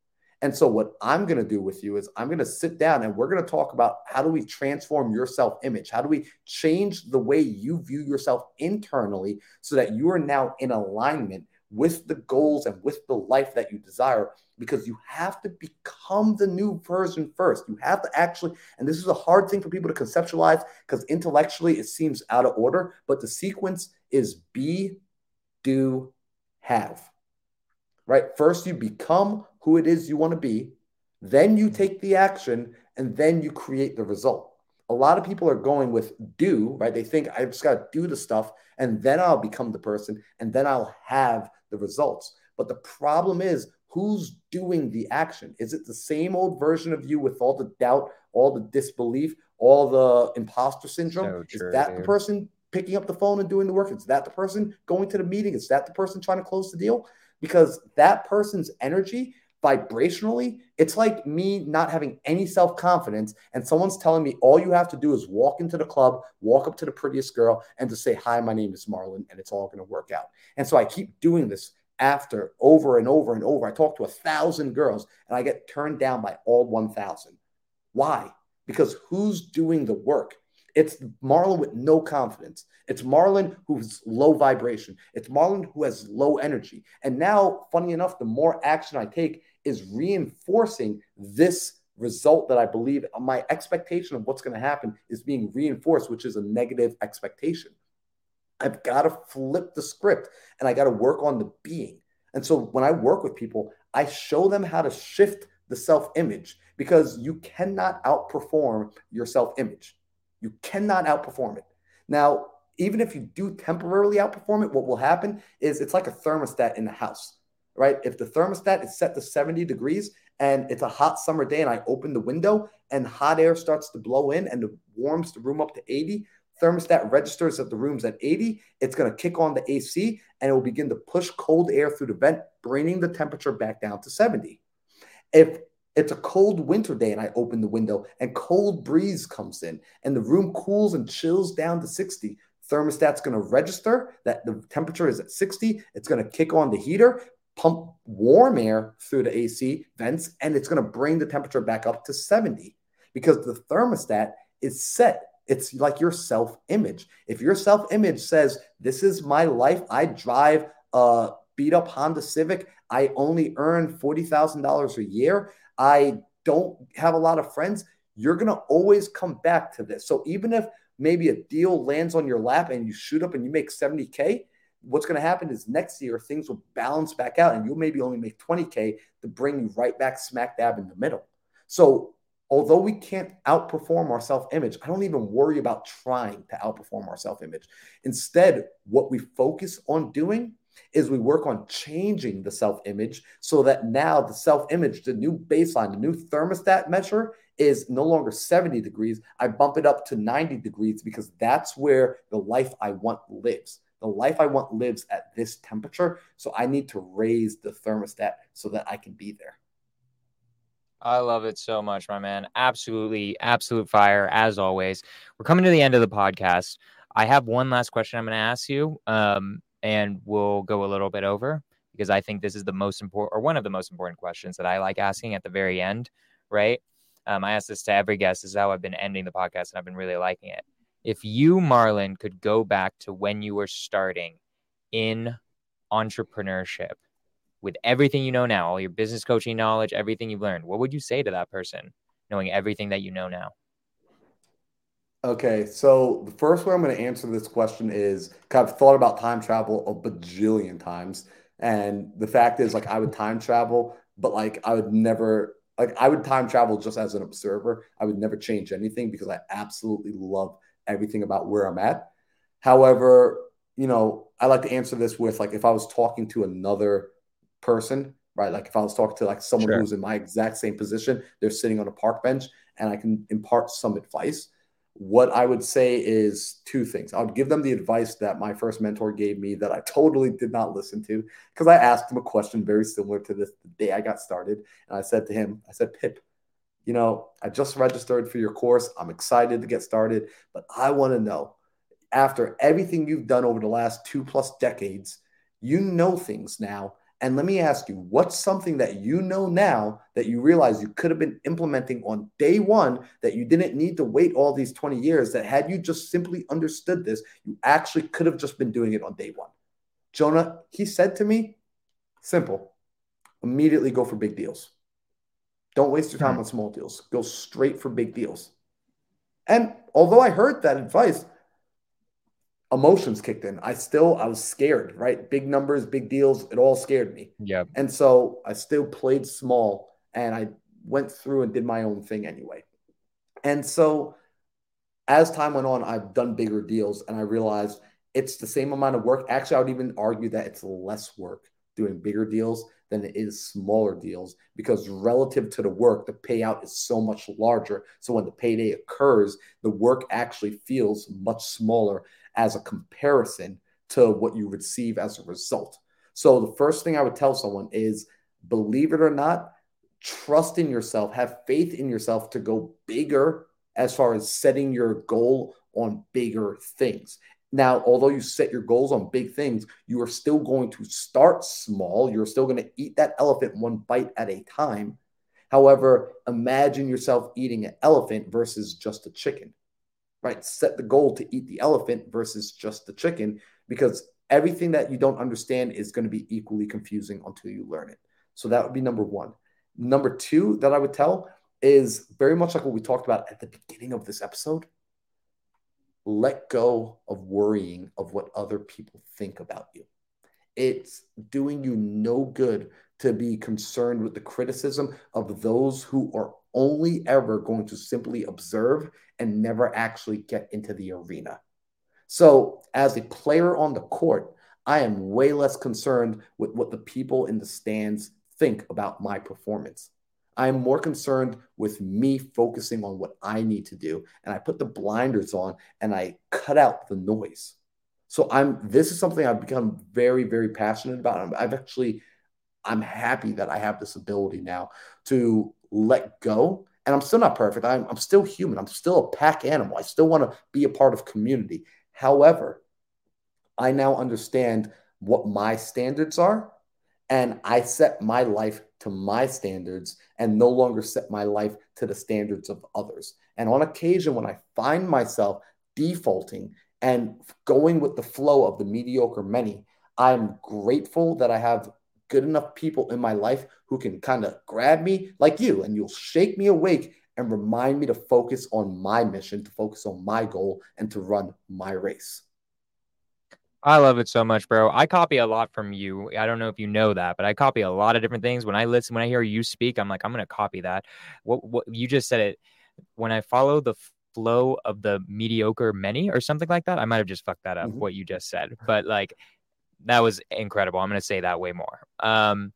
Speaker 2: And so, what I'm going to do with you is I'm going to sit down and we're going to talk about how do we transform your self image? How do we change the way you view yourself internally so that you are now in alignment with the goals and with the life that you desire? Because you have to become the new version first. You have to actually, and this is a hard thing for people to conceptualize because intellectually it seems out of order, but the sequence is be, do, have. Right? First, you become who it is you want to be, then you take the action, and then you create the result. A lot of people are going with do, right? They think I just got to do the stuff, and then I'll become the person, and then I'll have the results. But the problem is, who's doing the action? Is it the same old version of you with all the doubt, all the disbelief, all the imposter syndrome? So true, is that dude. the person picking up the phone and doing the work? Is that the person going to the meeting? Is that the person trying to close the deal? Because that person's energy vibrationally, it's like me not having any self confidence, and someone's telling me all you have to do is walk into the club, walk up to the prettiest girl, and just say, Hi, my name is Marlon, and it's all going to work out. And so I keep doing this after over and over and over. I talk to a thousand girls, and I get turned down by all 1,000. Why? Because who's doing the work? It's Marlon with no confidence. It's Marlon who's low vibration. It's Marlon who has low energy. And now, funny enough, the more action I take is reinforcing this result that I believe uh, my expectation of what's going to happen is being reinforced, which is a negative expectation. I've got to flip the script and I got to work on the being. And so when I work with people, I show them how to shift the self image because you cannot outperform your self image. You cannot outperform it. Now, even if you do temporarily outperform it, what will happen is it's like a thermostat in the house, right? If the thermostat is set to 70 degrees and it's a hot summer day and I open the window and hot air starts to blow in and it warms the room up to 80, thermostat registers that the room's at 80, it's going to kick on the AC and it will begin to push cold air through the vent, bringing the temperature back down to 70. If it's a cold winter day and I open the window and cold breeze comes in and the room cools and chills down to 60. Thermostat's going to register that the temperature is at 60. It's going to kick on the heater, pump warm air through the AC vents, and it's going to bring the temperature back up to 70 because the thermostat is set. It's like your self image. If your self image says, This is my life, I drive a beat up Honda Civic, I only earn $40,000 a year. I don't have a lot of friends, you're going to always come back to this. So even if maybe a deal lands on your lap and you shoot up and you make 70K, what's going to happen is next year things will balance back out and you'll maybe only make 20K to bring you right back smack dab in the middle. So although we can't outperform our self image, I don't even worry about trying to outperform our self image. Instead, what we focus on doing is we work on changing the self image so that now the self image, the new baseline, the new thermostat measure is no longer 70 degrees. I bump it up to 90 degrees because that's where the life I want lives. The life I want lives at this temperature. So I need to raise the thermostat so that I can be there.
Speaker 1: I love it so much, my man. Absolutely, absolute fire as always. We're coming to the end of the podcast. I have one last question I'm going to ask you. Um, and we'll go a little bit over because I think this is the most important or one of the most important questions that I like asking at the very end, right? Um, I ask this to every guest. This is how I've been ending the podcast, and I've been really liking it. If you, Marlon, could go back to when you were starting in entrepreneurship with everything you know now, all your business coaching knowledge, everything you've learned, what would you say to that person, knowing everything that you know now?
Speaker 2: Okay, so the first way I'm going to answer this question is I've thought about time travel a bajillion times. And the fact is, like, I would time travel, but like, I would never, like, I would time travel just as an observer. I would never change anything because I absolutely love everything about where I'm at. However, you know, I like to answer this with like, if I was talking to another person, right? Like, if I was talking to like someone sure. who's in my exact same position, they're sitting on a park bench and I can impart some advice what I would say is two things. I would give them the advice that my first mentor gave me that I totally did not listen to because I asked him a question very similar to this the day I got started. And I said to him, I said, Pip, you know, I just registered for your course. I'm excited to get started, but I want to know after everything you've done over the last two plus decades, you know things now and let me ask you, what's something that you know now that you realize you could have been implementing on day one that you didn't need to wait all these 20 years? That had you just simply understood this, you actually could have just been doing it on day one. Jonah, he said to me, simple, immediately go for big deals. Don't waste your time mm-hmm. on small deals, go straight for big deals. And although I heard that advice, emotions kicked in. I still I was scared, right? Big numbers, big deals, it all scared me.
Speaker 1: Yeah.
Speaker 2: And so I still played small and I went through and did my own thing anyway. And so as time went on, I've done bigger deals and I realized it's the same amount of work. Actually, I would even argue that it's less work doing bigger deals than it is smaller deals because relative to the work, the payout is so much larger. So when the payday occurs, the work actually feels much smaller as a comparison to what you receive as a result. So the first thing I would tell someone is believe it or not, trust in yourself, have faith in yourself to go bigger as far as setting your goal on bigger things. Now, although you set your goals on big things, you are still going to start small. You're still going to eat that elephant one bite at a time. However, imagine yourself eating an elephant versus just a chicken, right? Set the goal to eat the elephant versus just the chicken because everything that you don't understand is going to be equally confusing until you learn it. So that would be number one. Number two that I would tell is very much like what we talked about at the beginning of this episode. Let go of worrying of what other people think about you. It's doing you no good to be concerned with the criticism of those who are only ever going to simply observe and never actually get into the arena. So, as a player on the court, I am way less concerned with what the people in the stands think about my performance. I am more concerned with me focusing on what I need to do. And I put the blinders on and I cut out the noise. So I'm this is something I've become very, very passionate about. I've actually, I'm happy that I have this ability now to let go. And I'm still not perfect. I'm, I'm still human. I'm still a pack animal. I still want to be a part of community. However, I now understand what my standards are, and I set my life to my standards and no longer set my life to the standards of others. And on occasion, when I find myself defaulting and going with the flow of the mediocre many, I'm grateful that I have good enough people in my life who can kind of grab me like you and you'll shake me awake and remind me to focus on my mission, to focus on my goal, and to run my race.
Speaker 1: I love it so much, bro. I copy a lot from you. I don't know if you know that, but I copy a lot of different things. When I listen, when I hear you speak, I'm like, I'm going to copy that. What, what you just said it. When I follow the flow of the mediocre many or something like that, I might have just fucked that up. Mm-hmm. What you just said, but like that was incredible. I'm going to say that way more. Um,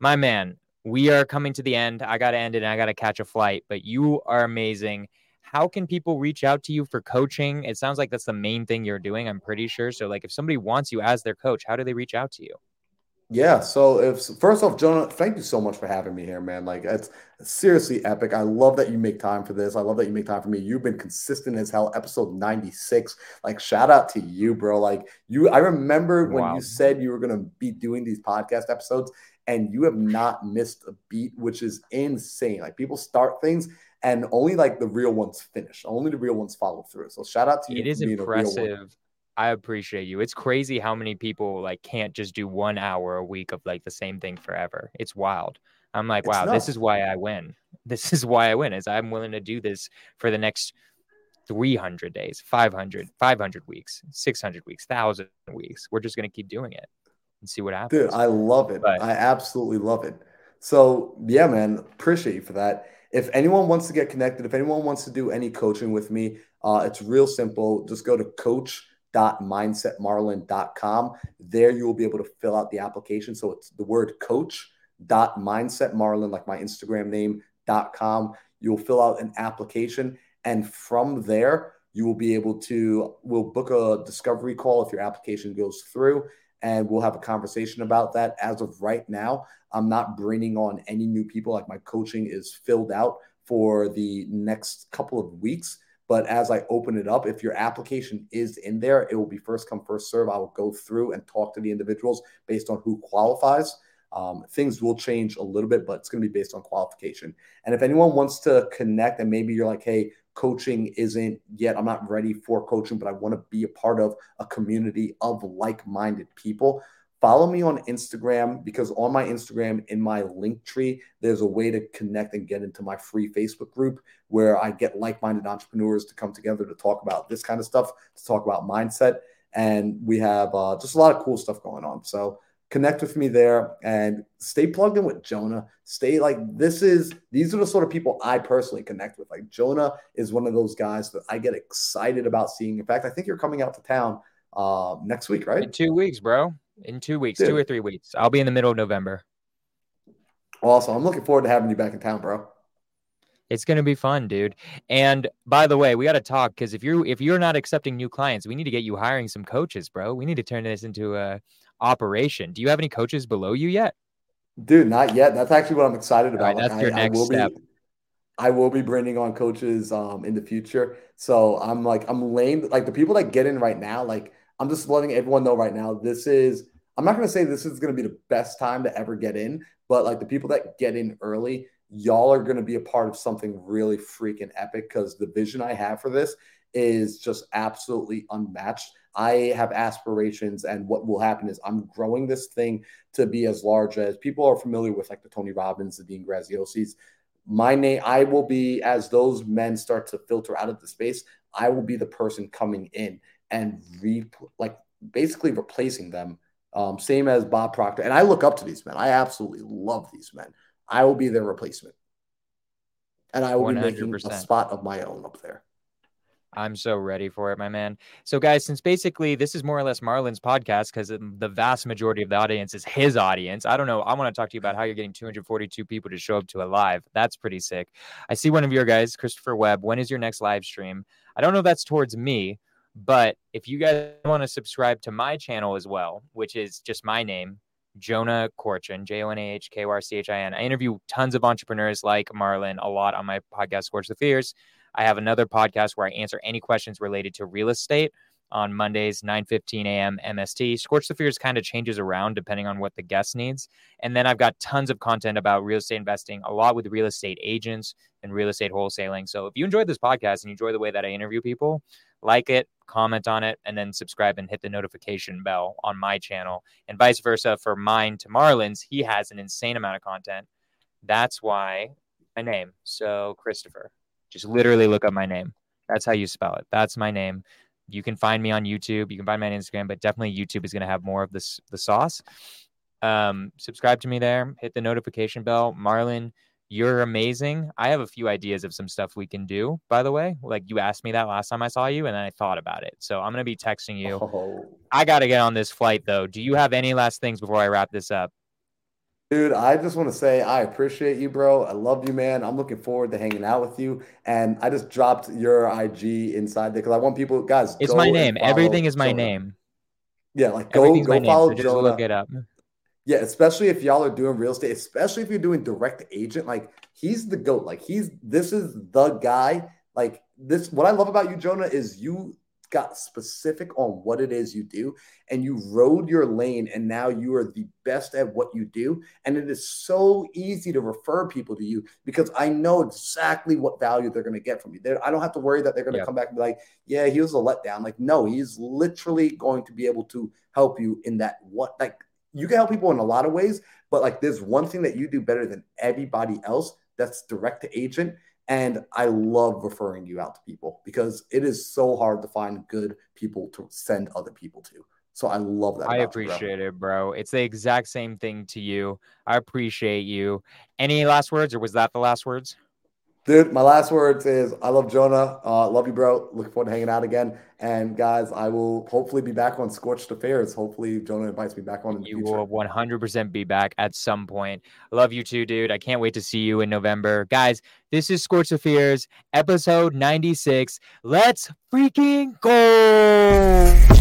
Speaker 1: my man, we are coming to the end. I got to end it and I got to catch a flight, but you are amazing. How can people reach out to you for coaching? It sounds like that's the main thing you're doing. I'm pretty sure. So, like, if somebody wants you as their coach, how do they reach out to you?
Speaker 2: Yeah. So, if first off, Jonah, thank you so much for having me here, man. Like, it's seriously epic. I love that you make time for this. I love that you make time for me. You've been consistent as hell. Episode 96. Like, shout out to you, bro. Like, you, I remember when wow. you said you were going to be doing these podcast episodes and you have not missed a beat, which is insane. Like people start things and only like the real ones finish. Only the real ones follow through. So shout out to you.
Speaker 1: It is impressive. I appreciate you. It's crazy how many people like can't just do one hour a week of like the same thing forever. It's wild. I'm like, wow, this is why I win. This is why I win. Is I'm willing to do this for the next 300 days, 500, 500 weeks, 600 weeks, 1000 weeks. We're just going to keep doing it and see what happens.
Speaker 2: Dude, I love it. But, I absolutely love it. So yeah, man, appreciate you for that. If anyone wants to get connected, if anyone wants to do any coaching with me, uh, it's real simple. Just go to coach.mindsetmarlon.com. There you will be able to fill out the application. So it's the word coach.mindsetmarlin, like my Instagram name, dot com. You'll fill out an application. And from there, you will be able to, we'll book a discovery call if your application goes through and we'll have a conversation about that. As of right now, I'm not bringing on any new people. Like my coaching is filled out for the next couple of weeks. But as I open it up, if your application is in there, it will be first come, first serve. I will go through and talk to the individuals based on who qualifies. Um, things will change a little bit, but it's going to be based on qualification. And if anyone wants to connect and maybe you're like, hey, coaching isn't yet, I'm not ready for coaching, but I want to be a part of a community of like minded people. Follow me on Instagram because on my Instagram, in my link tree, there's a way to connect and get into my free Facebook group where I get like minded entrepreneurs to come together to talk about this kind of stuff, to talk about mindset. And we have uh, just a lot of cool stuff going on. So connect with me there and stay plugged in with Jonah. Stay like this is these are the sort of people I personally connect with. Like Jonah is one of those guys that I get excited about seeing. In fact, I think you're coming out to town uh, next week, right?
Speaker 1: In two weeks, bro. In two weeks, Dude. two or three weeks. I'll be in the middle of November.
Speaker 2: Awesome. I'm looking forward to having you back in town, bro.
Speaker 1: It's gonna be fun, dude. And by the way, we got to talk because if you're if you're not accepting new clients, we need to get you hiring some coaches, bro. We need to turn this into a operation. Do you have any coaches below you yet?
Speaker 2: Dude, not yet. That's actually what I'm excited about.
Speaker 1: Right, that's like, your I, next
Speaker 2: I
Speaker 1: step.
Speaker 2: Be, I will be bringing on coaches um, in the future. So I'm like, I'm lame. Like the people that get in right now, like I'm just letting everyone know right now. This is. I'm not going to say this is going to be the best time to ever get in, but like the people that get in early, y'all are going to be a part of something really freaking epic because the vision I have for this is just absolutely unmatched. I have aspirations, and what will happen is I'm growing this thing to be as large as people are familiar with, like the Tony Robbins, the Dean Graziosis. My name, I will be as those men start to filter out of the space. I will be the person coming in and re like basically replacing them. Um, same as Bob Proctor, and I look up to these men. I absolutely love these men. I will be their replacement. And I will 100%. be making a spot of my own up there.
Speaker 1: I'm so ready for it, my man. So, guys, since basically this is more or less Marlon's podcast because the vast majority of the audience is his audience, I don't know. I want to talk to you about how you're getting 242 people to show up to a live. That's pretty sick. I see one of your guys, Christopher Webb. When is your next live stream? I don't know if that's towards me, but if you guys want to subscribe to my channel as well, which is just my name, Jonah Korchin, J O N A H K O R C H I N. I interview tons of entrepreneurs like Marlon a lot on my podcast, Skorch the Fears. I have another podcast where I answer any questions related to real estate on Mondays, 9 15 a.m. MST. Skorch the Fears kind of changes around depending on what the guest needs. And then I've got tons of content about real estate investing, a lot with real estate agents and real estate wholesaling. So if you enjoyed this podcast and you enjoy the way that I interview people, like it, comment on it, and then subscribe and hit the notification bell on my channel, and vice versa for mine to Marlon's, He has an insane amount of content. That's why my name. So, Christopher, just literally look up my name. That's how you spell it. That's my name. You can find me on YouTube. You can find me on Instagram, but definitely YouTube is going to have more of this the sauce. Um, subscribe to me there. Hit the notification bell. Marlon, you're amazing. I have a few ideas of some stuff we can do, by the way. Like you asked me that last time I saw you, and then I thought about it. So I'm going to be texting you. Oh. I got to get on this flight, though. Do you have any last things before I wrap this up?
Speaker 2: Dude, I just want to say I appreciate you, bro. I love you, man. I'm looking forward to hanging out with you. And I just dropped your IG inside there because I want people, guys.
Speaker 1: It's my name. Everything is my Jonah. name.
Speaker 2: Yeah, like go go follow name, so Jonah.
Speaker 1: Look it up.
Speaker 2: Yeah, especially if y'all are doing real estate, especially if you're doing direct agent, like he's the goat. Like he's this is the guy. Like this, what I love about you, Jonah, is you got specific on what it is you do and you rode your lane and now you are the best at what you do and it is so easy to refer people to you because i know exactly what value they're going to get from you They're, i don't have to worry that they're going to yep. come back and be like yeah he was a letdown like no he's literally going to be able to help you in that what like you can help people in a lot of ways, but like there's one thing that you do better than everybody else that's direct to agent. And I love referring you out to people because it is so hard to find good people to send other people to. So I love that.
Speaker 1: I appreciate you, bro. it, bro. It's the exact same thing to you. I appreciate you. Any last words, or was that the last words?
Speaker 2: Dude, my last words is I love Jonah. Uh, love you, bro. Looking forward to hanging out again. And guys, I will hopefully be back on Skorch the Fears. Hopefully, Jonah invites me back on.
Speaker 1: you will 100% be back at some point. love you too, dude. I can't wait to see you in November. Guys, this is Skorch the Fears, episode 96. Let's freaking go.